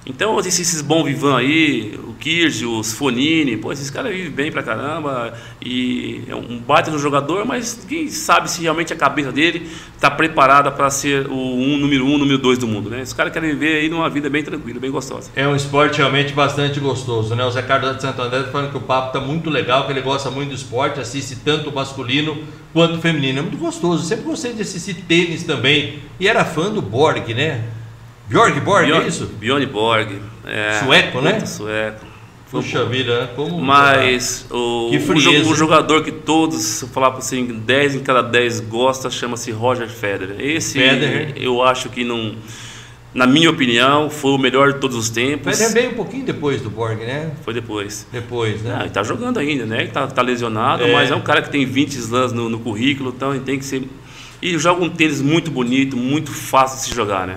Então, esses, esses bom vivan aí, o Kirsch, os Fonini, pô, esses caras vivem bem pra caramba e é um baita no jogador, mas quem sabe se realmente a cabeça dele está preparada para ser o um, número um, número dois do mundo, né? Os caras querem viver aí numa vida bem tranquila, bem gostosa. É um esporte realmente bastante gostoso, né? O Zé Carlos de Santo André tá falando que o papo tá muito legal, que ele gosta muito do esporte, assiste tanto o masculino quanto o feminino. É muito gostoso. Sempre gostei de assistir tênis também. E era fã do Borg, né? Bjorg Borg, é isso? Bjorn Borg. É, sueco, né? Sueco. Puxa vida, né? como. Mas o, o, o, jogador que todos, se eu falar assim, 10 em cada 10 gosta, chama-se Roger Federer. Esse Federer. eu acho que não. Na minha opinião, foi o melhor de todos os tempos. Federer veio um pouquinho depois do Borg, né? Foi depois. Depois, né? Ah, ele tá jogando ainda, né? Ele tá, tá lesionado, é. mas é um cara que tem 20 slams no, no currículo, então ele tem que ser. E joga um tênis muito bonito, muito fácil de se jogar, né?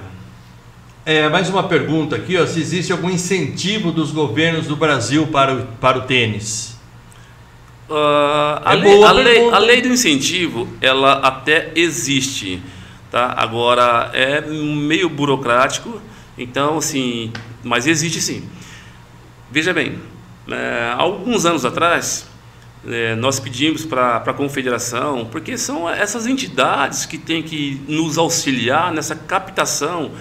É, mais uma pergunta aqui, ó, se existe algum incentivo dos governos do Brasil para o, para o tênis? Uh, a, é lei, a, lei, a, lei, do incentivo, ela até existe, tá? Agora é meio burocrático, então assim, mas existe sim. Veja bem, é, alguns anos atrás é, nós pedimos para a confederação, porque são essas entidades que têm que nos auxiliar nessa captação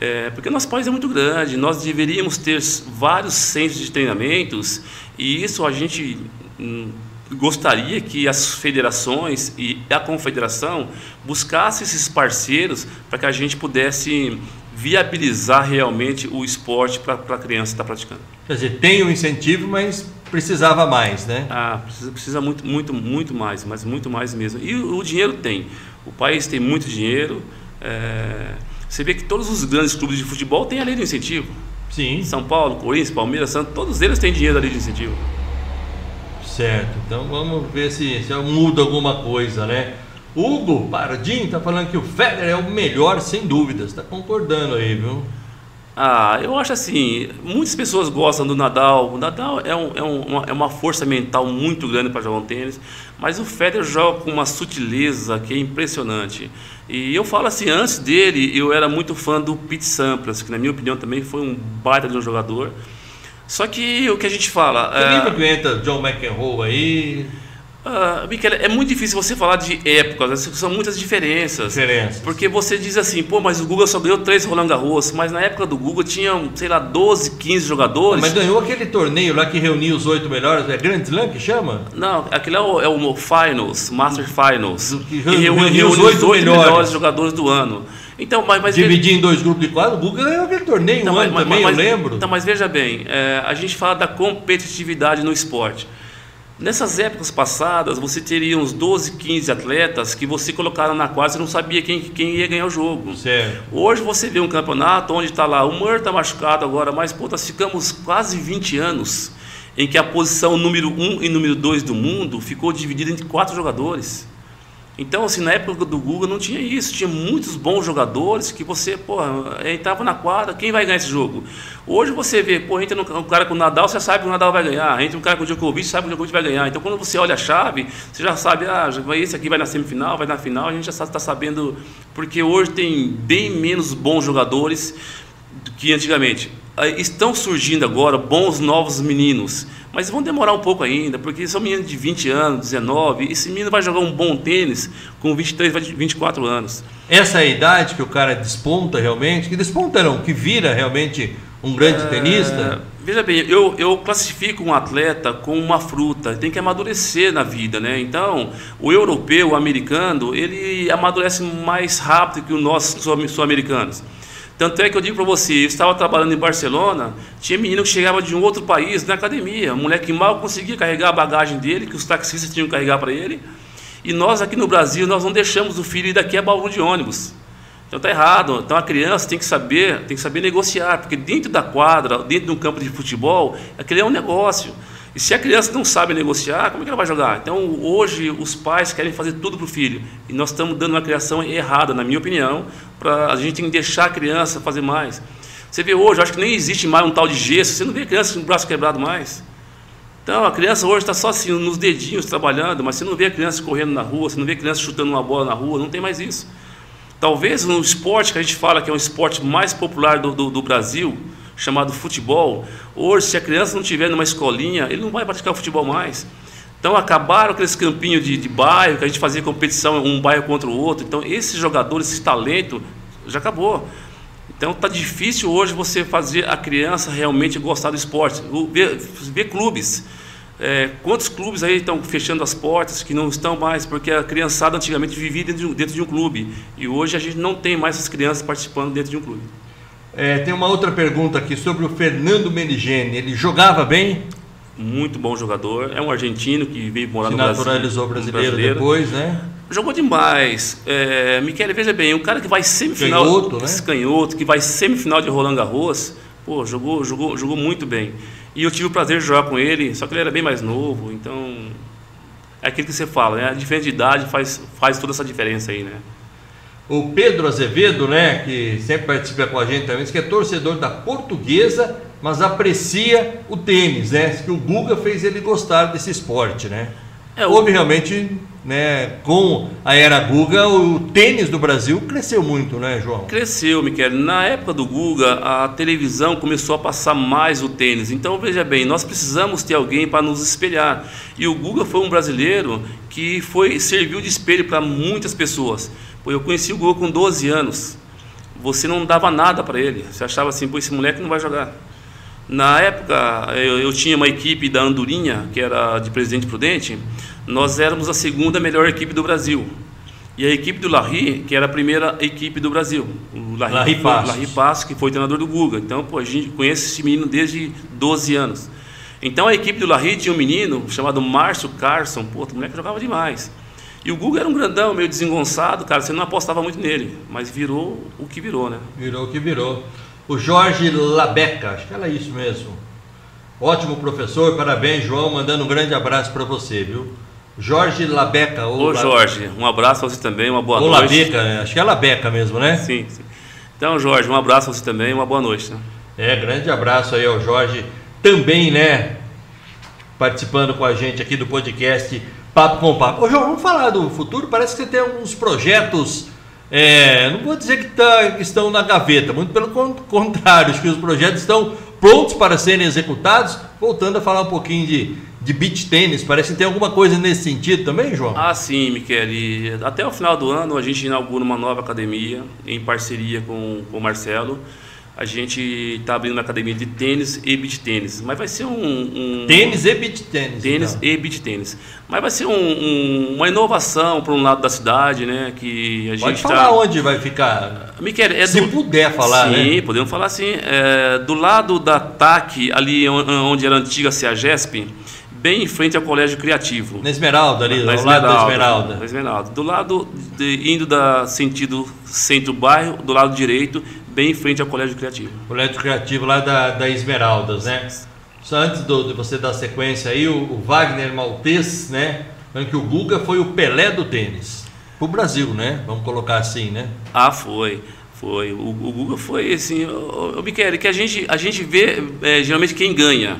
é, porque nosso país é muito grande, nós deveríamos ter vários centros de treinamentos e isso a gente hum, gostaria que as federações e a confederação buscassem esses parceiros para que a gente pudesse viabilizar realmente o esporte para a criança estar praticando. Quer dizer, tem o um incentivo, mas precisava mais, né? Ah, precisa, precisa muito, muito, muito mais, mas muito mais mesmo. E o, o dinheiro tem. O país tem muito dinheiro. É você vê que todos os grandes clubes de futebol têm a lei do incentivo. Sim. São Paulo, Corinthians, Palmeiras, Santos, todos eles têm dinheiro da lei de incentivo. Certo. Então vamos ver se, se muda alguma coisa, né? Hugo Paradinho está falando que o Federer é o melhor, sem dúvidas. Está concordando aí, viu? Ah, eu acho assim, muitas pessoas gostam do Nadal. O Nadal é, um, é, um, uma, é uma força mental muito grande para jogar um tênis, mas o Federer joga com uma sutileza que é impressionante. E eu falo assim, antes dele, eu era muito fã do Pete Sampras, que na minha opinião também foi um baita de um jogador. Só que o que a gente fala... Que é... que entra John McEnroe aí... Uh, Michele, é muito difícil você falar de épocas, são muitas diferenças. Diferenças. Porque você diz assim, pô, mas o Google só ganhou três Roland Garros, mas na época do Google tinham, sei lá, 12, 15 jogadores. Mas ganhou aquele torneio lá que reunia os oito melhores, é Grand Slam que chama? Não, aquele é o, é o Finals, Master Finals. Que reuniu os oito melhores. melhores jogadores do ano. Então, mas, mas Dividir em dois grupos de quatro, o Google ganhou aquele torneio então, um ano mas, também, mas, eu lembro. Então, mas veja bem, é, a gente fala da competitividade no esporte. Nessas épocas passadas, você teria uns 12, 15 atletas que você colocava na quadra e não sabia quem, quem ia ganhar o jogo. Certo. Hoje você vê um campeonato onde está lá, o Mur está machucado agora, mas pô, nós ficamos quase 20 anos em que a posição número 1 e número 2 do mundo ficou dividida entre quatro jogadores. Então, assim, na época do Google não tinha isso, tinha muitos bons jogadores que você, pô, entrava na quadra, quem vai ganhar esse jogo? Hoje você vê, pô, entra um cara com o Nadal, você sabe que o Nadal vai ganhar, entra um cara com o Djokovic, sabe que o Djokovic vai ganhar. Então, quando você olha a chave, você já sabe, ah, esse aqui vai na semifinal, vai na final, a gente já está sabendo, porque hoje tem bem menos bons jogadores do que antigamente. Estão surgindo agora bons novos meninos mas vão demorar um pouco ainda, porque são meninos de 20 anos, 19, esse menino vai jogar um bom tênis com 23, 24 anos. Essa é a idade que o cara desponta realmente, que desponta não, que vira realmente um grande é, tenista? Veja bem, eu, eu classifico um atleta como uma fruta, tem que amadurecer na vida, né? Então, o europeu, o americano, ele amadurece mais rápido que os nossos sul-americanos. Tanto é que eu digo para você, eu estava trabalhando em Barcelona, tinha menino que chegava de um outro país na academia, um moleque que mal conseguia carregar a bagagem dele, que os taxistas tinham que carregar para ele. E nós aqui no Brasil, nós não deixamos o filho ir daqui a baú de ônibus. Então está errado. Então a criança tem que saber, tem que saber negociar, porque dentro da quadra, dentro de um campo de futebol, aquele é um negócio. E se a criança não sabe negociar, como é que ela vai jogar? Então, hoje, os pais querem fazer tudo para o filho. E nós estamos dando uma criação errada, na minha opinião, para a gente deixar a criança fazer mais. Você vê hoje, acho que nem existe mais um tal de gesso, você não vê criança com o braço quebrado mais. Então, a criança hoje está só assim, nos dedinhos trabalhando, mas você não vê a criança correndo na rua, você não vê a criança chutando uma bola na rua, não tem mais isso. Talvez no esporte que a gente fala que é o esporte mais popular do, do, do Brasil, chamado futebol. Hoje, se a criança não estiver numa escolinha, ele não vai praticar o futebol mais. Então acabaram aqueles campinhos de, de bairro, que a gente fazia competição um bairro contra o outro. Então esses jogadores, esse talento, já acabou. Então está difícil hoje você fazer a criança realmente gostar do esporte. Ver, clubes. É, quantos clubes aí estão fechando as portas que não estão mais? Porque a criançada antigamente vivia dentro de, um, dentro de um clube. E hoje a gente não tem mais essas crianças participando dentro de um clube. É, tem uma outra pergunta aqui sobre o Fernando Menigene. Ele jogava bem? Muito bom jogador. É um argentino que veio morar Se no Brasil. naturalizou brasileiro, brasileiro depois, né? Jogou demais. É, Michele, veja bem, um cara que vai semifinal. Canhoto, né? Canhoto, que vai semifinal de Roland Garros. Pô, jogou, jogou, jogou muito bem. E eu tive o prazer de jogar com ele, só que ele era bem mais novo, então. É aquilo que você fala, né? A diferença de idade faz, faz toda essa diferença aí, né? O Pedro Azevedo, né, que sempre participa com a gente também, que é torcedor da portuguesa, mas aprecia o tênis, né? Que o Guga fez ele gostar desse esporte, né? É, Houve realmente, né, com a era Guga, o tênis do Brasil cresceu muito, né, João? Cresceu, Miquel. Na época do Guga, a televisão começou a passar mais o tênis. Então, veja bem, nós precisamos ter alguém para nos espelhar. E o Guga foi um brasileiro que foi serviu de espelho para muitas pessoas. Eu conheci o Guga com 12 anos. Você não dava nada para ele. Você achava assim, pô, esse moleque não vai jogar. Na época, eu, eu, tinha uma equipe da Andorinha, que era de Presidente Prudente, nós éramos a segunda melhor equipe do Brasil. E a equipe do Larry, que era a primeira equipe do Brasil. O Larry, Larry Passos. Larry Passos, que foi treinador do Guga. Então, pô, a gente conhece esse menino desde 12 anos. Então, a equipe do Larry tinha um menino chamado Márcio Carson. Pô, o moleque jogava demais. E o Guga era um grandão, meio desengonçado, cara, você não apostava muito nele, mas virou o que virou, né? Virou o que virou. O Jorge Labeca, acho que era isso mesmo. Ótimo professor, parabéns, João, mandando um grande abraço para você, viu? Jorge Labeca. Ô, Jorge, um abraço a você também, uma boa ou noite. Labeca, né? acho que é Labeca mesmo, né? Sim, sim. Então, Jorge, um abraço a você também, uma boa noite. Né? É, grande abraço aí ao Jorge, também, né? Participando com a gente aqui do podcast Papo com Papo. Ô, João, vamos falar do futuro? Parece que você tem alguns projetos. É, não vou dizer que tá, estão na gaveta, muito pelo contrário, acho que os projetos estão prontos para serem executados. Voltando a falar um pouquinho de, de beach tênis, parece que tem alguma coisa nesse sentido também, João? Ah, sim, Michele. Até o final do ano a gente inaugura uma nova academia em parceria com, com o Marcelo a gente está abrindo uma academia de tênis e beach tênis. Mas vai ser um. um tênis e beach tênis. Tênis então. e beach tênis. Mas vai ser um, um, uma inovação para um lado da cidade, né? Que a gente Pode falar tá... onde vai ficar. Miquel, é Se do... puder falar, sim, né? podemos falar assim. É, do lado da TAC, ali onde era a antiga CEAGESP, bem em frente ao Colégio Criativo. Na Esmeralda ali, na ao Esmeralda, lado da Esmeralda. Na Esmeralda. Do lado, de, indo da sentido centro-bairro, do lado direito, bem em frente ao Colégio Criativo. Colégio Criativo lá da, da Esmeraldas, né? Só antes do, de você dar sequência aí, o, o Wagner Maltês, né? Falando que o Guga foi o Pelé do tênis. Pro Brasil, né? Vamos colocar assim, né? Ah, foi. Foi. O, o Guga foi assim. O, o Michele, que a gente, a gente vê é, geralmente quem ganha.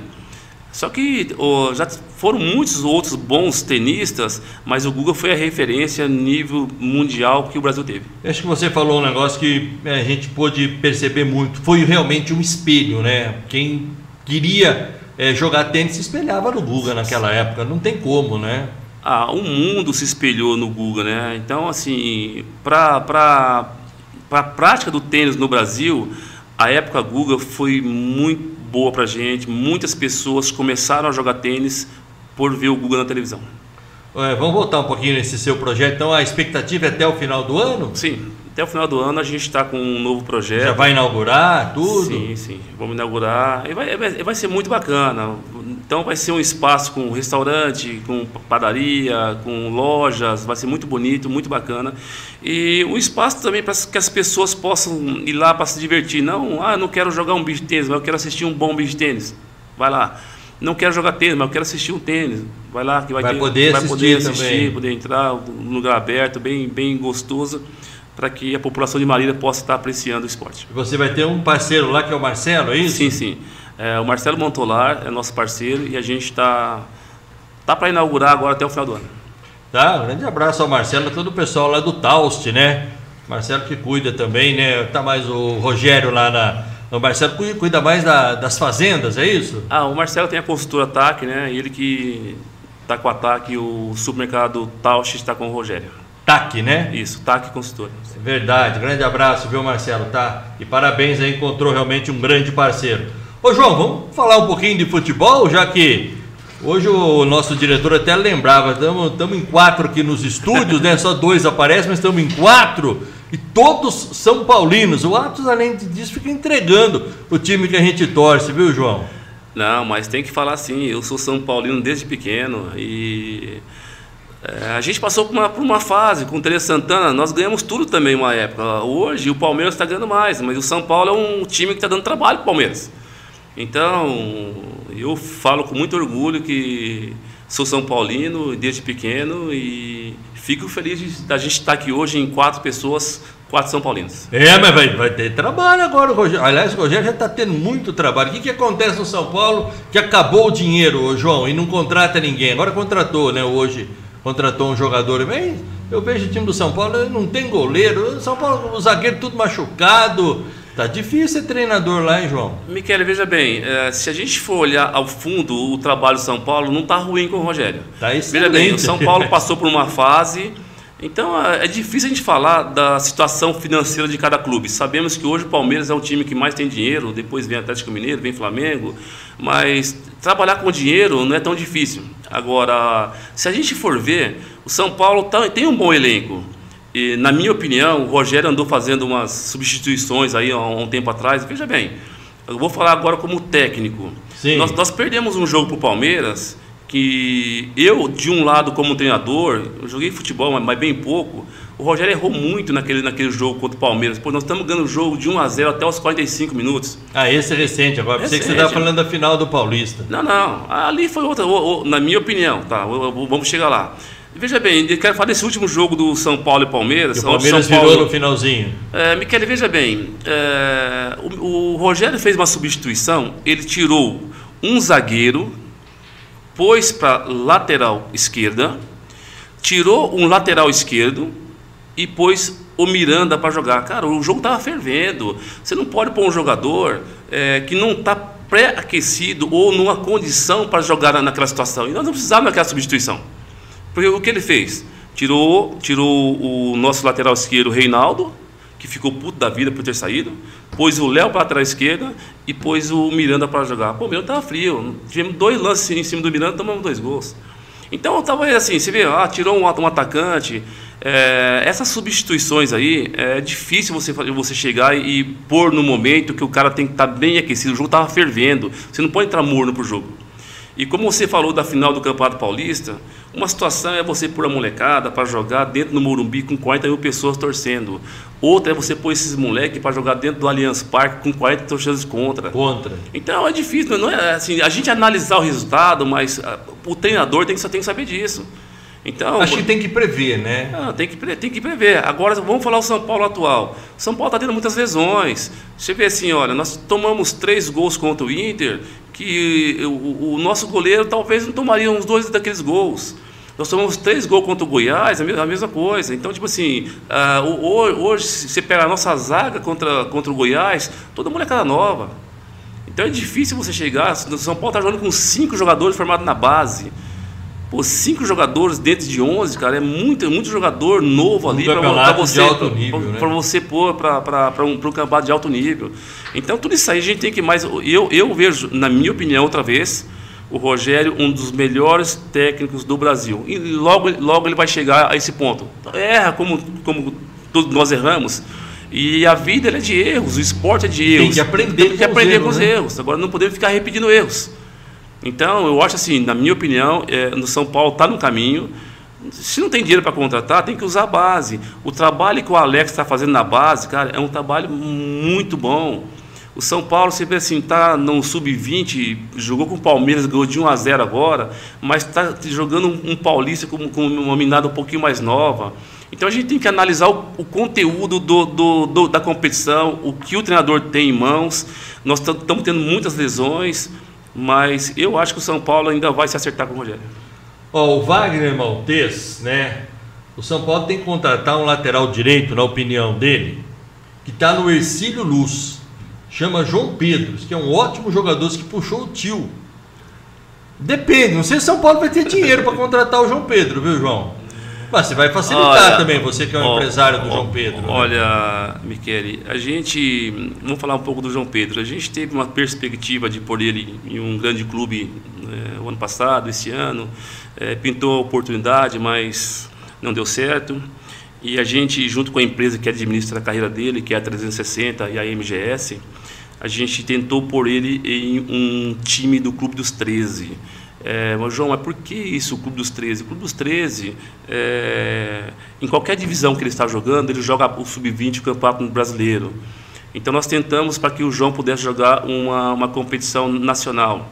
Só que oh, já foram muitos outros bons tenistas, mas o Guga foi a referência a nível mundial que o Brasil teve. Acho que você falou um negócio que é, a gente pôde perceber muito. Foi realmente um espelho, né? Quem queria é, jogar tênis se espelhava no Guga naquela época. Não tem como, né? Ah, o mundo se espelhou no Guga, né? Então, assim, para para a prática do tênis no Brasil, a época Guga foi muito boa para gente. Muitas pessoas começaram a jogar tênis por ver o Guga na televisão. É, vamos voltar um pouquinho nesse seu projeto. Então, a expectativa é até o final do ano? Sim, até o final do ano a gente está com um novo projeto. Já vai inaugurar tudo? Sim, sim. Vamos inaugurar. E vai, vai, vai ser muito bacana. Então vai ser um espaço com restaurante, com padaria, com lojas. Vai ser muito bonito, muito bacana. E um espaço também para que as pessoas possam ir lá para se divertir. Não, ah, não quero jogar um bicho de tênis, mas eu quero assistir um bom de tênis. Vai lá não quero jogar tênis, mas eu quero assistir um tênis. Vai lá que vai, vai ter, poder vai assistir poder assistir, poder entrar num lugar aberto, bem, bem gostoso para que a população de Marília possa estar apreciando o esporte. Você vai ter um parceiro lá que é o Marcelo, é isso? Sim, sim. É, o Marcelo Montolar é nosso parceiro e a gente está tá, para inaugurar agora até o final do ano. Tá, um grande abraço ao Marcelo e todo o pessoal lá do Taust, né? Marcelo que cuida também, né? Tá mais o Rogério lá na. O Marcelo cuida mais da, das fazendas, é isso? Ah, o Marcelo tem a consultora TAC, né? Ele que está com a TAC, o supermercado Taust está com o Rogério. TAC, né? Isso, TAC Consultora. Verdade, grande abraço, viu, Marcelo? Tá? E parabéns aí, encontrou realmente um grande parceiro. Ô, João, vamos falar um pouquinho de futebol, já que hoje o nosso diretor até lembrava, estamos em quatro aqui nos estúdios, né? Só dois aparecem, mas estamos em quatro. E todos são paulinos. O Atos, além disso, fica entregando o time que a gente torce, viu, João? Não, mas tem que falar assim. Eu sou São Paulino desde pequeno e é, a gente passou por uma, por uma fase com o Tele Santana, nós ganhamos tudo também uma época. Hoje o Palmeiras está ganhando mais, mas o São Paulo é um time que está dando trabalho para o Palmeiras. Então, eu falo com muito orgulho que sou São Paulino desde pequeno e fico feliz da gente estar aqui hoje em quatro pessoas, quatro São Paulinos. É, mas vai, vai ter trabalho agora, Rogério. Aliás, o Rogério já está tendo muito trabalho. O que, que acontece no São Paulo que acabou o dinheiro, João, e não contrata ninguém? Agora contratou, né, hoje contratou um jogador bem. Eu vejo o time do São Paulo, não tem goleiro. São Paulo, o zagueiro tudo machucado. Tá difícil ser treinador lá, hein, João? Miquel, veja bem, é, se a gente for olhar ao fundo o trabalho do São Paulo, não tá ruim com o Rogério. Tá Veja bem, o São Paulo passou por uma fase. Então é, é difícil a gente falar da situação financeira de cada clube. Sabemos que hoje o Palmeiras é o time que mais tem dinheiro, depois vem Atlético Mineiro, vem Flamengo, mas trabalhar com dinheiro não é tão difícil. Agora, se a gente for ver, o São Paulo tá, tem um bom elenco. E, na minha opinião, o Rogério andou fazendo umas substituições aí há um tempo atrás. Veja bem, eu vou falar agora como técnico. Nós, nós, perdemos um jogo para o Palmeiras que eu, de um lado como treinador, eu joguei futebol, mas bem pouco, o Rogério errou muito naquele, naquele jogo contra o Palmeiras. Pô, nós estamos ganhando o jogo de 1 a 0 até os 45 minutos. Ah, esse é recente agora. Pensei que você estava falando da final do Paulista. Não, não. Ali foi outra, na minha opinião, tá? Vamos chegar lá. Veja bem, eu quero falar desse último jogo do São Paulo e Palmeiras. O Palmeiras São Paulo, virou no finalzinho. É, Michele, veja bem, é, o, o Rogério fez uma substituição, ele tirou um zagueiro, pôs para lateral esquerda, tirou um lateral esquerdo, e pôs o Miranda para jogar. Cara, o jogo estava fervendo. Você não pode pôr um jogador é, que não está pré-aquecido ou numa condição para jogar naquela situação. E nós não precisávamos daquela substituição. Porque o que ele fez? Tirou, tirou o nosso lateral esquerdo, Reinaldo, que ficou puto da vida por ter saído, pôs o Léo para lateral esquerda e pôs o Miranda para jogar. Pô, o Miranda estava frio. Tivemos dois lances em cima do Miranda, tomamos dois gols. Então, estava assim, você vê, ah, tirou um, um atacante, é, essas substituições aí, é difícil você, você chegar e, e pôr no momento que o cara tem que estar tá bem aquecido. O jogo estava fervendo. Você não pode entrar morno para o jogo. E como você falou da final do Campeonato Paulista, uma situação é você pôr a molecada para jogar dentro do Morumbi com 40 mil pessoas torcendo. Outra é você pôr esses moleques para jogar dentro do Allianz Parque com 40 torcedores contra. Contra. Então é difícil, não é assim, a gente analisar o resultado, mas uh, o treinador tem que, tem que saber disso. Então, Acho que tem que prever, né? Ah, tem, que, tem que prever. Agora, vamos falar o São Paulo atual. O São Paulo está tendo muitas lesões. Você vê assim, olha, nós tomamos três gols contra o Inter, que o, o nosso goleiro talvez não tomaria uns dois daqueles gols. Nós tomamos três gols contra o Goiás, a mesma, coisa. Então, tipo assim, uh, hoje, se você pegar a nossa zaga contra, contra o Goiás, toda molecada nova. Então é difícil você chegar. O São Paulo está jogando com cinco jogadores formados na base. Pô, cinco jogadores dentro de 11, cara, é muito, muito jogador novo ali para você, pra, né? para você pôr para um, um campeonato de alto nível. Então, tudo isso aí a gente tem que mais. Eu, eu vejo, na minha opinião, outra vez, o Rogério um dos melhores técnicos do Brasil. E logo, logo ele vai chegar a esse ponto. Erra como, como todos nós erramos. E a vida é de erros, o esporte é de erros. Tem que aprender, tem que aprender erros, com os né? erros. Agora não podemos ficar repetindo erros. Então, eu acho assim, na minha opinião, é, no São Paulo está no caminho. Se não tem dinheiro para contratar, tem que usar a base. O trabalho que o Alex está fazendo na base, cara, é um trabalho muito bom. O São Paulo, você vê assim, está no sub-20, jogou com o Palmeiras, ganhou de 1 a 0 agora, mas está jogando um, um paulista com, com, uma minada um pouquinho mais nova. Então a gente tem que analisar o, o conteúdo do, do, do, da competição, o que o treinador tem em mãos. Nós estamos tendo muitas lesões. Mas eu acho que o São Paulo ainda vai se acertar com o Rogério. Ó, o Wagner Maltês, né? O São Paulo tem que contratar um lateral direito, na opinião dele, que está no Ercílio Luz. Chama João Pedro, que é um ótimo jogador que puxou o tio. Depende, não sei se São Paulo vai ter dinheiro para contratar o João Pedro, viu, João? Mas você vai facilitar olha, também, você que é um ó, empresário do ó, João Pedro. Né? Olha, né? Michele, a gente. Vamos falar um pouco do João Pedro. A gente teve uma perspectiva de pôr ele em um grande clube é, o ano passado, esse ano. É, pintou a oportunidade, mas não deu certo. E a gente, junto com a empresa que administra a carreira dele, que é a 360 e a MGS, a gente tentou pôr ele em um time do Clube dos 13. É, mas João, mas por que isso, o Clube dos 13? O Clube dos 13, é, em qualquer divisão que ele está jogando, ele joga o Sub-20 o Campeonato Brasileiro. Então nós tentamos para que o João pudesse jogar uma, uma competição nacional.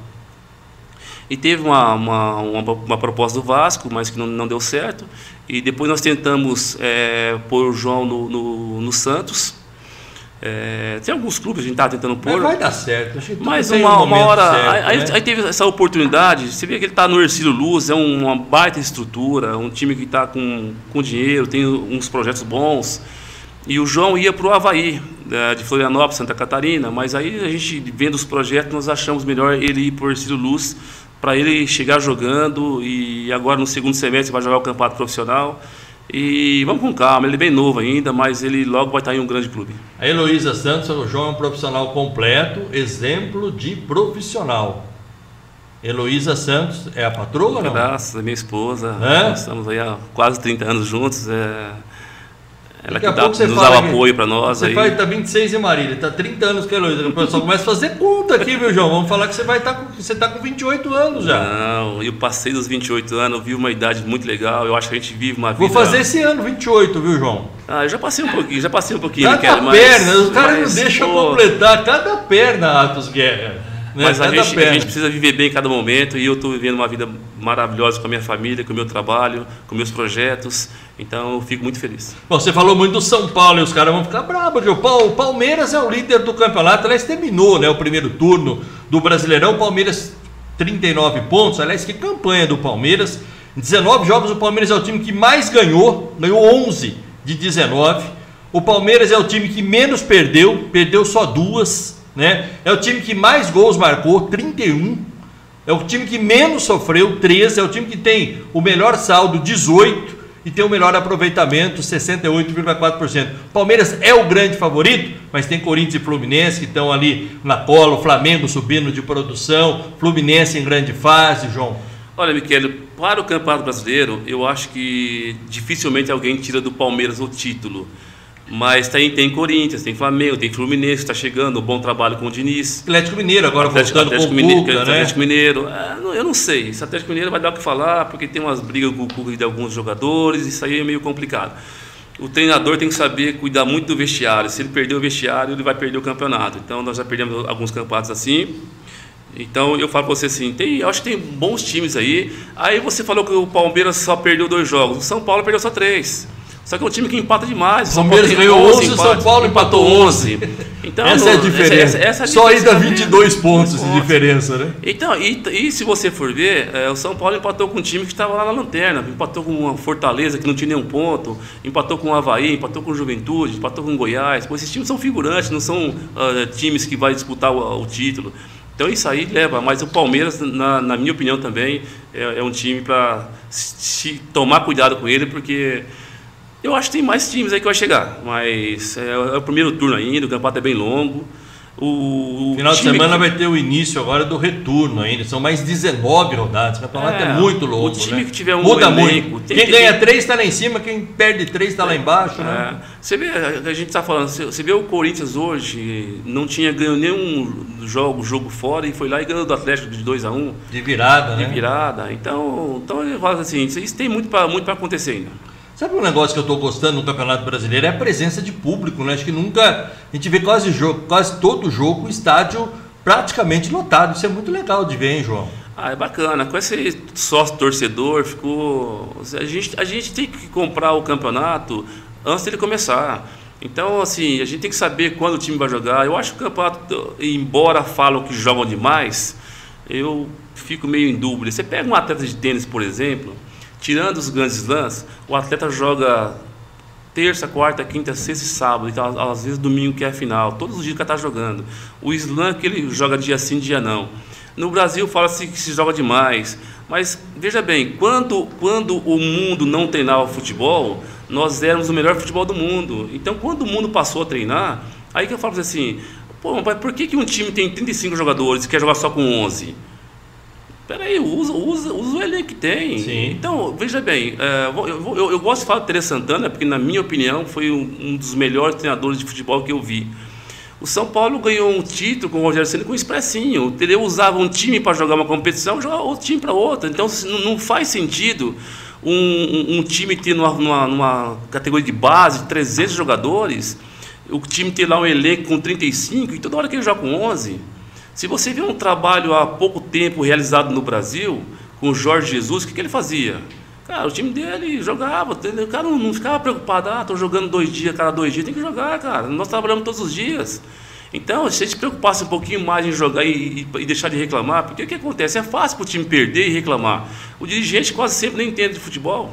E teve uma, uma, uma, uma, proposta do Vasco, mas que não, não deu certo. E depois nós tentamos é, pôr o João no, no, no Santos, é, tem alguns clubes que a gente está tentando pôr. Mas vai dar certo. Mas uma, uma hora. Certo, aí, né? aí, teve essa oportunidade. Você vê que ele está no Ercílio Luz, é uma baita estrutura, um time que está com, com dinheiro, tem uns projetos bons. E o João ia para o Havaí, né, de Florianópolis, Santa Catarina. Mas aí a gente, vendo os projetos, nós achamos melhor ele ir para o Ercílio Luz, para ele chegar jogando. E agora no segundo semestre vai jogar o campeonato profissional. E vamos com calma, ele é bem novo ainda, mas ele logo vai estar em um grande clube. A Heloísa Santos, o João é um profissional completo, exemplo de profissional. Heloísa Santos é a patroa ou não? Graças, minha esposa. Nós estamos aí há quase 30 anos juntos. É... Ela Daqui que dá, nos dá o apoio para nós. Você aí. estar tá 26 em Marília, está 30 anos com a Heloísa. O pessoal começa a fazer conta aqui, viu, João? Vamos falar que você vai estar tá com, você está com 28 anos já. Não, eu passei dos 28 anos, vi uma idade muito legal. Eu acho que a gente vive uma vida. Vou fazer esse ano 28, viu, João? Ah, eu já passei um pouquinho, já passei um pouquinho. Cada perna, mas, os caras não deixam completar cada perna, Atos Guerra. Né? Mas a gente, a gente, precisa viver bem cada momento e eu estou vivendo uma vida maravilhosa com a minha família, com o meu trabalho, com meus projetos. Então eu fico muito feliz. Bom, você falou muito do São Paulo e os caras vão ficar bravos. O Palmeiras é o líder do campeonato. Aliás, terminou né, o primeiro turno do Brasileirão. O Palmeiras 39 pontos. Aliás, que campanha do Palmeiras. Em 19 jogos, o Palmeiras é o time que mais ganhou. Ganhou 11 de 19. O Palmeiras é o time que menos perdeu. Perdeu só duas né? É o time que mais gols marcou, 31. É o time que menos sofreu, 13. É o time que tem o melhor saldo, 18. E tem o melhor aproveitamento, 68,4%. Palmeiras é o grande favorito, mas tem Corinthians e Fluminense que estão ali na cola. O Flamengo subindo de produção. Fluminense em grande fase, João. Olha, Michele, para o Campeonato Brasileiro, eu acho que dificilmente alguém tira do Palmeiras o título. Mas tem, tem Corinthians, tem Flamengo, tem Fluminense, está chegando, um bom trabalho com o Diniz. Atlético Mineiro agora Atlético, voltando Atlético com o Mineiro, Cuca, né? Atlético Mineiro. É, não- eu não sei. Esse Atlético Mineiro vai dar o que falar, porque tem umas brigas com o Cuca de alguns jogadores, isso aí é meio complicado. O treinador tem que saber cuidar muito do vestiário. Se ele perder o vestiário, ele vai perder o campeonato. Então nós já perdemos alguns campeonatos assim. Então eu falo para você assim, tem, eu acho que tem bons times aí. Aí você falou que o Palmeiras só perdeu dois jogos. O São Paulo perdeu só três. Só que é um time que empata demais. O Palmeiras ganhou 11, o empates, São Paulo empatou 11. Então, essa é a diferença. essa- essa é a Só ainda mesmo. 22 pontos de 22 diferença, né? então, e, e se você for ver, é, o São Paulo empatou com um time que estava lá na lanterna, empatou com uma Fortaleza que não tinha nenhum ponto, empatou com o Havaí, empatou com o Juventude, empatou com o Goiás. Pô, esses times são figurantes, não são ah, times que vai disputar o, o título. Então isso aí leva, mas o Palmeiras, na, na minha opinião também, é, é um time para tomar cuidado com ele, porque eu acho que tem mais times aí que vai chegar, mas é, é o primeiro turno ainda, o campeonato é bem longo. O, o Final de semana que- vai ter o início agora do retorno ainda. São mais 19 rodadas. O campeonato é, É, muito o louco. time né? que tiver um Muda elenco, muito. tem Quem que ganha ter- 3 está lá em cima, quem perde 3 está lá embaixo. Né? É. Você vê, a a gente está falando, você vê o Corinthians hoje, não tinha ganho nenhum jogo, jogo fora e foi lá e ganhou do Atlético de 2 a 1 De virada, de né? virada. Então, então ele fala assim, isso isso tem muito para muito pra acontecer ainda. Sabe um negócio que eu estou gostando no Campeonato Brasileiro? É a presença de público, né? Acho que nunca. A gente vê quase, jogo, quase todo jogo o estádio praticamente lotado. Isso é muito legal de ver, hein, João? Ah, é bacana. Com esse sócio torcedor, ficou. A gente, a gente tem que comprar o campeonato antes dele começar. Então, assim, a gente tem que saber quando o time vai jogar. Eu acho que o campeonato, embora falam que jogam demais, eu fico meio em dúvida. Você pega um atleta de tênis, por exemplo, tirando os grandes slams, o atleta joga terça, quarta, quinta, sexta e sábado, então, às vezes domingo que é a final, todos os dias que está jogando. O slam que ele joga dia sim, dia não. No Brasil fala-se que se joga demais, mas veja bem, quando, quando o mundo não treinava futebol, nós éramos o melhor futebol do mundo. Então quando o mundo passou a treinar, aí que eu falo assim, pô, mas por que, que um time tem 35 jogadores e quer jogar só com 11? Peraí, usa, usa, usa o elenco que tem. Sim. Então, veja bem, é, eu, eu- eu gosto de falar do Tere Santana, porque, na minha opinião, foi um, um dos melhores treinadores de futebol que eu vi. O São Paulo ganhou um título com o Rogério Ceni com o Expressinho. Ele usava um time para jogar uma competição, jogava outro time para outra. Então, se- não, faz sentido um, um- um time ter numa, numa, numa categoria de base de 300 jogadores, o time ter lá um elenco com 35 e toda hora que ele joga com 11. Se você vê um trabalho há pouco tempo realizado no Brasil, com o Jorge Jesus, o que, que ele fazia? Cara, o time dele jogava, o cara não, não ficava preocupado, ah, tô jogando dois dias, cada dois dias, tem que jogar, cara. Nós trabalhamos todos os dias. Então, se a gente preocupasse um pouquinho mais em jogar e, e- e deixar de reclamar, porque o que acontece? É fácil para o time perder e reclamar. O dirigente quase sempre nem entende de futebol.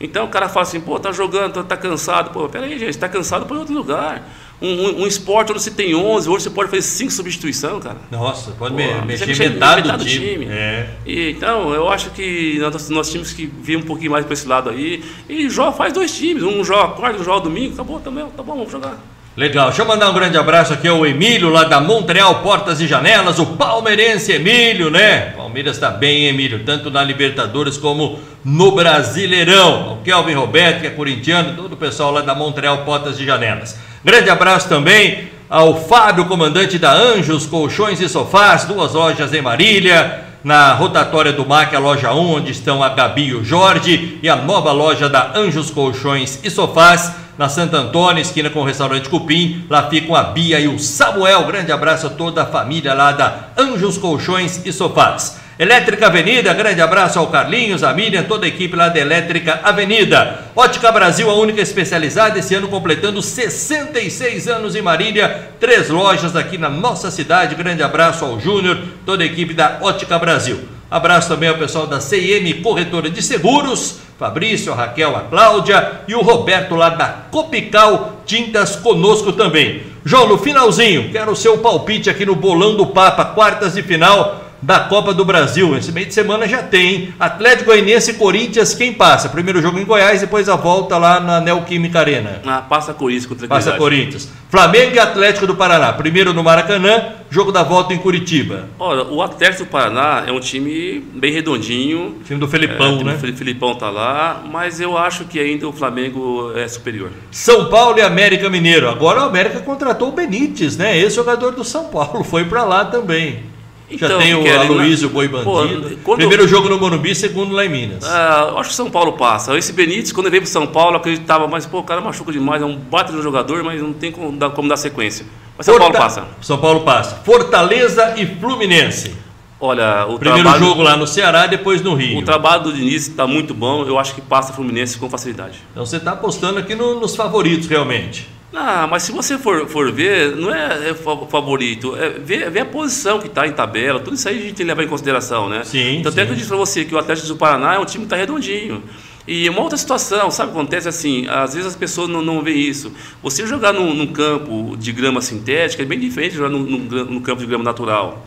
Então o cara fala assim, pô, tá jogando, tá, tá cansado. Pô, peraí, gente, tá cansado, põe em outro lugar. Um, um, um esporte onde você tem 11, hoje você pode fazer 5 substituições, cara. Nossa, pode Pô, me- mexer mexe- metade, metade do time. time. É. E, então, eu acho que nós, nós tínhamos que vir um pouquinho mais para esse lado aí. E joga, faz dois times, um joga quarta, um joga domingo, acabou também, tá bom, vamos jogar. Legal, deixa eu mandar um grande abraço aqui ao Emílio, lá da Montreal Portas e Janelas, o palmeirense Emílio, né? Palmeiras está bem, Emílio, tanto na Libertadores como no Brasileirão. O Kelvin Roberto, que é corintiano, todo o pessoal lá da Montreal Portas e Janelas. Grande abraço também ao Fábio, comandante da Anjos Colchões e Sofás, duas lojas em Marília. Na rotatória do MAC, a loja 1, onde estão a Gabi e o Jorge, e a nova loja da Anjos Colchões e Sofás, na Santo Antônio, esquina com o restaurante Cupim. Lá ficam a Bia e o Samuel. Grande abraço a toda a família lá da Anjos Colchões e Sofás. Elétrica Avenida, grande abraço ao Carlinhos, a Miriam, toda a equipe lá da Elétrica Avenida. Ótica Brasil, a única especializada, esse ano completando 66 anos em Marília. Três lojas aqui na nossa cidade. Grande abraço ao Júnior, toda a equipe da Ótica Brasil. Abraço também ao pessoal da CM Corretora de Seguros, Fabrício, a Raquel, a Cláudia e o Roberto lá da Copical Tintas conosco também. João, no finalzinho, quero o seu palpite aqui no Bolão do Papa, quartas de final da Copa do Brasil. Esse meio de semana já tem Atlético Goianiense e Corinthians, quem passa? Primeiro jogo em Goiás, depois a volta lá na Neoquímica Arena. Ah, passa Corinthians contra Passa Corinthians. Flamengo e Atlético do Paraná. Primeiro no Maracanã, jogo da volta em Curitiba. Olha, o Atlético do Paraná é um time bem redondinho. Time do Felipão, é, né? O Felipão tá lá, mas eu acho que ainda o Flamengo é superior. São Paulo e América Mineiro. Agora o América contratou o Benítez, né? Esse jogador do São Paulo foi para lá também. Então, Já tem o Kelly, Aloysio Boi pô, Bandido. quando- Primeiro jogo no Morumbi, segundo lá em Minas. Ah, eu acho que o São Paulo passa. Esse Benítez, quando ele veio pro São Paulo, eu acreditava, mas pô, o cara machuca demais, é um de um jogador, mas não tem como dar, como dar sequência. Mas São Paulo Forta- passa. São Paulo passa. Fortaleza e Fluminense. Olha, o Primeiro trabalho, jogo lá no Ceará, depois no Rio. o trabalho do Diniz está muito bom, eu acho que passa o Fluminense com facilidade. Então você está apostando aqui no- nos favoritos, realmente. Ah, mas se você for, for ver, não é, é fa- favorito, é ver, ver a posição que está em tabela, tudo isso aí a gente tem que levar em consideração, né? Sim, Então, até que eu disse para você que o Atlético do Paraná é um time que está redondinho. E uma outra situação, sabe o que acontece assim? Às vezes as pessoas não, não veem isso. Você jogar num, num campo de grama sintética é bem diferente de jogar num, num num campo de grama natural.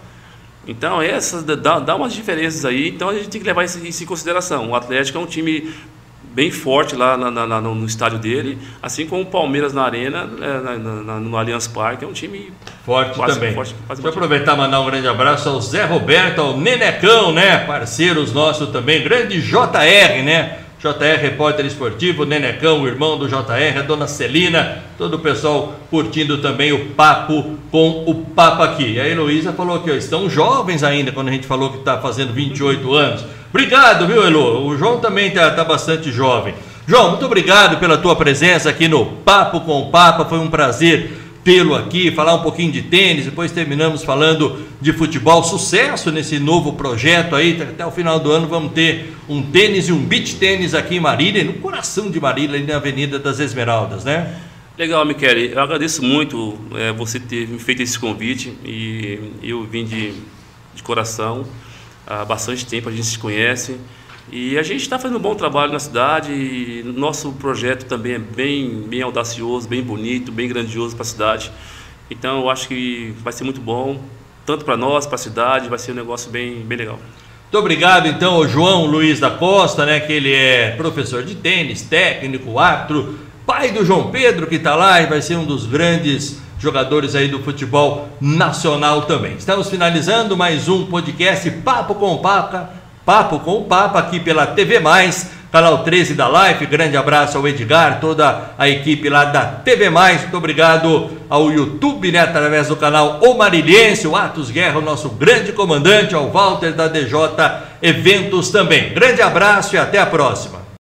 Então, essas dá, dá umas diferenças aí, então a gente tem que levar isso, isso em consideração. O Atlético é um time bem forte lá na- na- no, estádio dele, assim como o Palmeiras na Arena, é, na- na- no Allianz Parque, é um time Forte Quase- também. forte, quase Deixa eu aproveitar e mandar um grande abraço ao Zé Roberto, ao Nenecão, né? Parceiros nossos também. Grande JR, né? JR, repórter esportivo, Nenecão, o irmão do JR, a dona Celina, todo o pessoal curtindo também o papo com o Papa aqui. E a Heloísa falou que estão jovens ainda, quando a gente falou que está fazendo 28 anos. Obrigado, viu, Elo? O João também está tá bastante jovem. João, muito obrigado pela tua presença aqui no Papo com o Papa. Foi um prazer tê-lo aqui, falar um pouquinho de tênis, depois terminamos falando de futebol. Sucesso nesse novo projeto aí. Até o final do ano vamos ter um tênis e um beach tênis aqui em Marília, no coração de Marília, ali na Avenida das Esmeraldas, né? Legal, Michele. Eu agradeço muito é, você ter me feito esse convite e eu vim de, de coração. Há bastante tempo a gente se conhece e a gente está fazendo um bom trabalho na cidade. E nosso projeto também é bem, bem audacioso, bem bonito, bem grandioso para a cidade. Então eu acho que vai ser muito bom, tanto para nós, para a cidade, vai ser um negócio bem, bem legal. Muito obrigado então ao João Luiz da Costa, né? Que ele é professor de tênis, técnico, árbitro, pai do João Pedro que está lá e vai ser um dos grandes jogadores aí do futebol nacional também. Estamos finalizando mais um podcast Papo com Papa, Papo com o Papa aqui pela TV Mais, canal 13 da Live. Grande abraço ao Edgar, toda a equipe lá da TV Mais. Muito obrigado ao YouTube, né, através do canal O Marilhense, o Atos Guerra, o nosso grande comandante, ao Walter da DJ Eventos também. Grande abraço e até a próxima.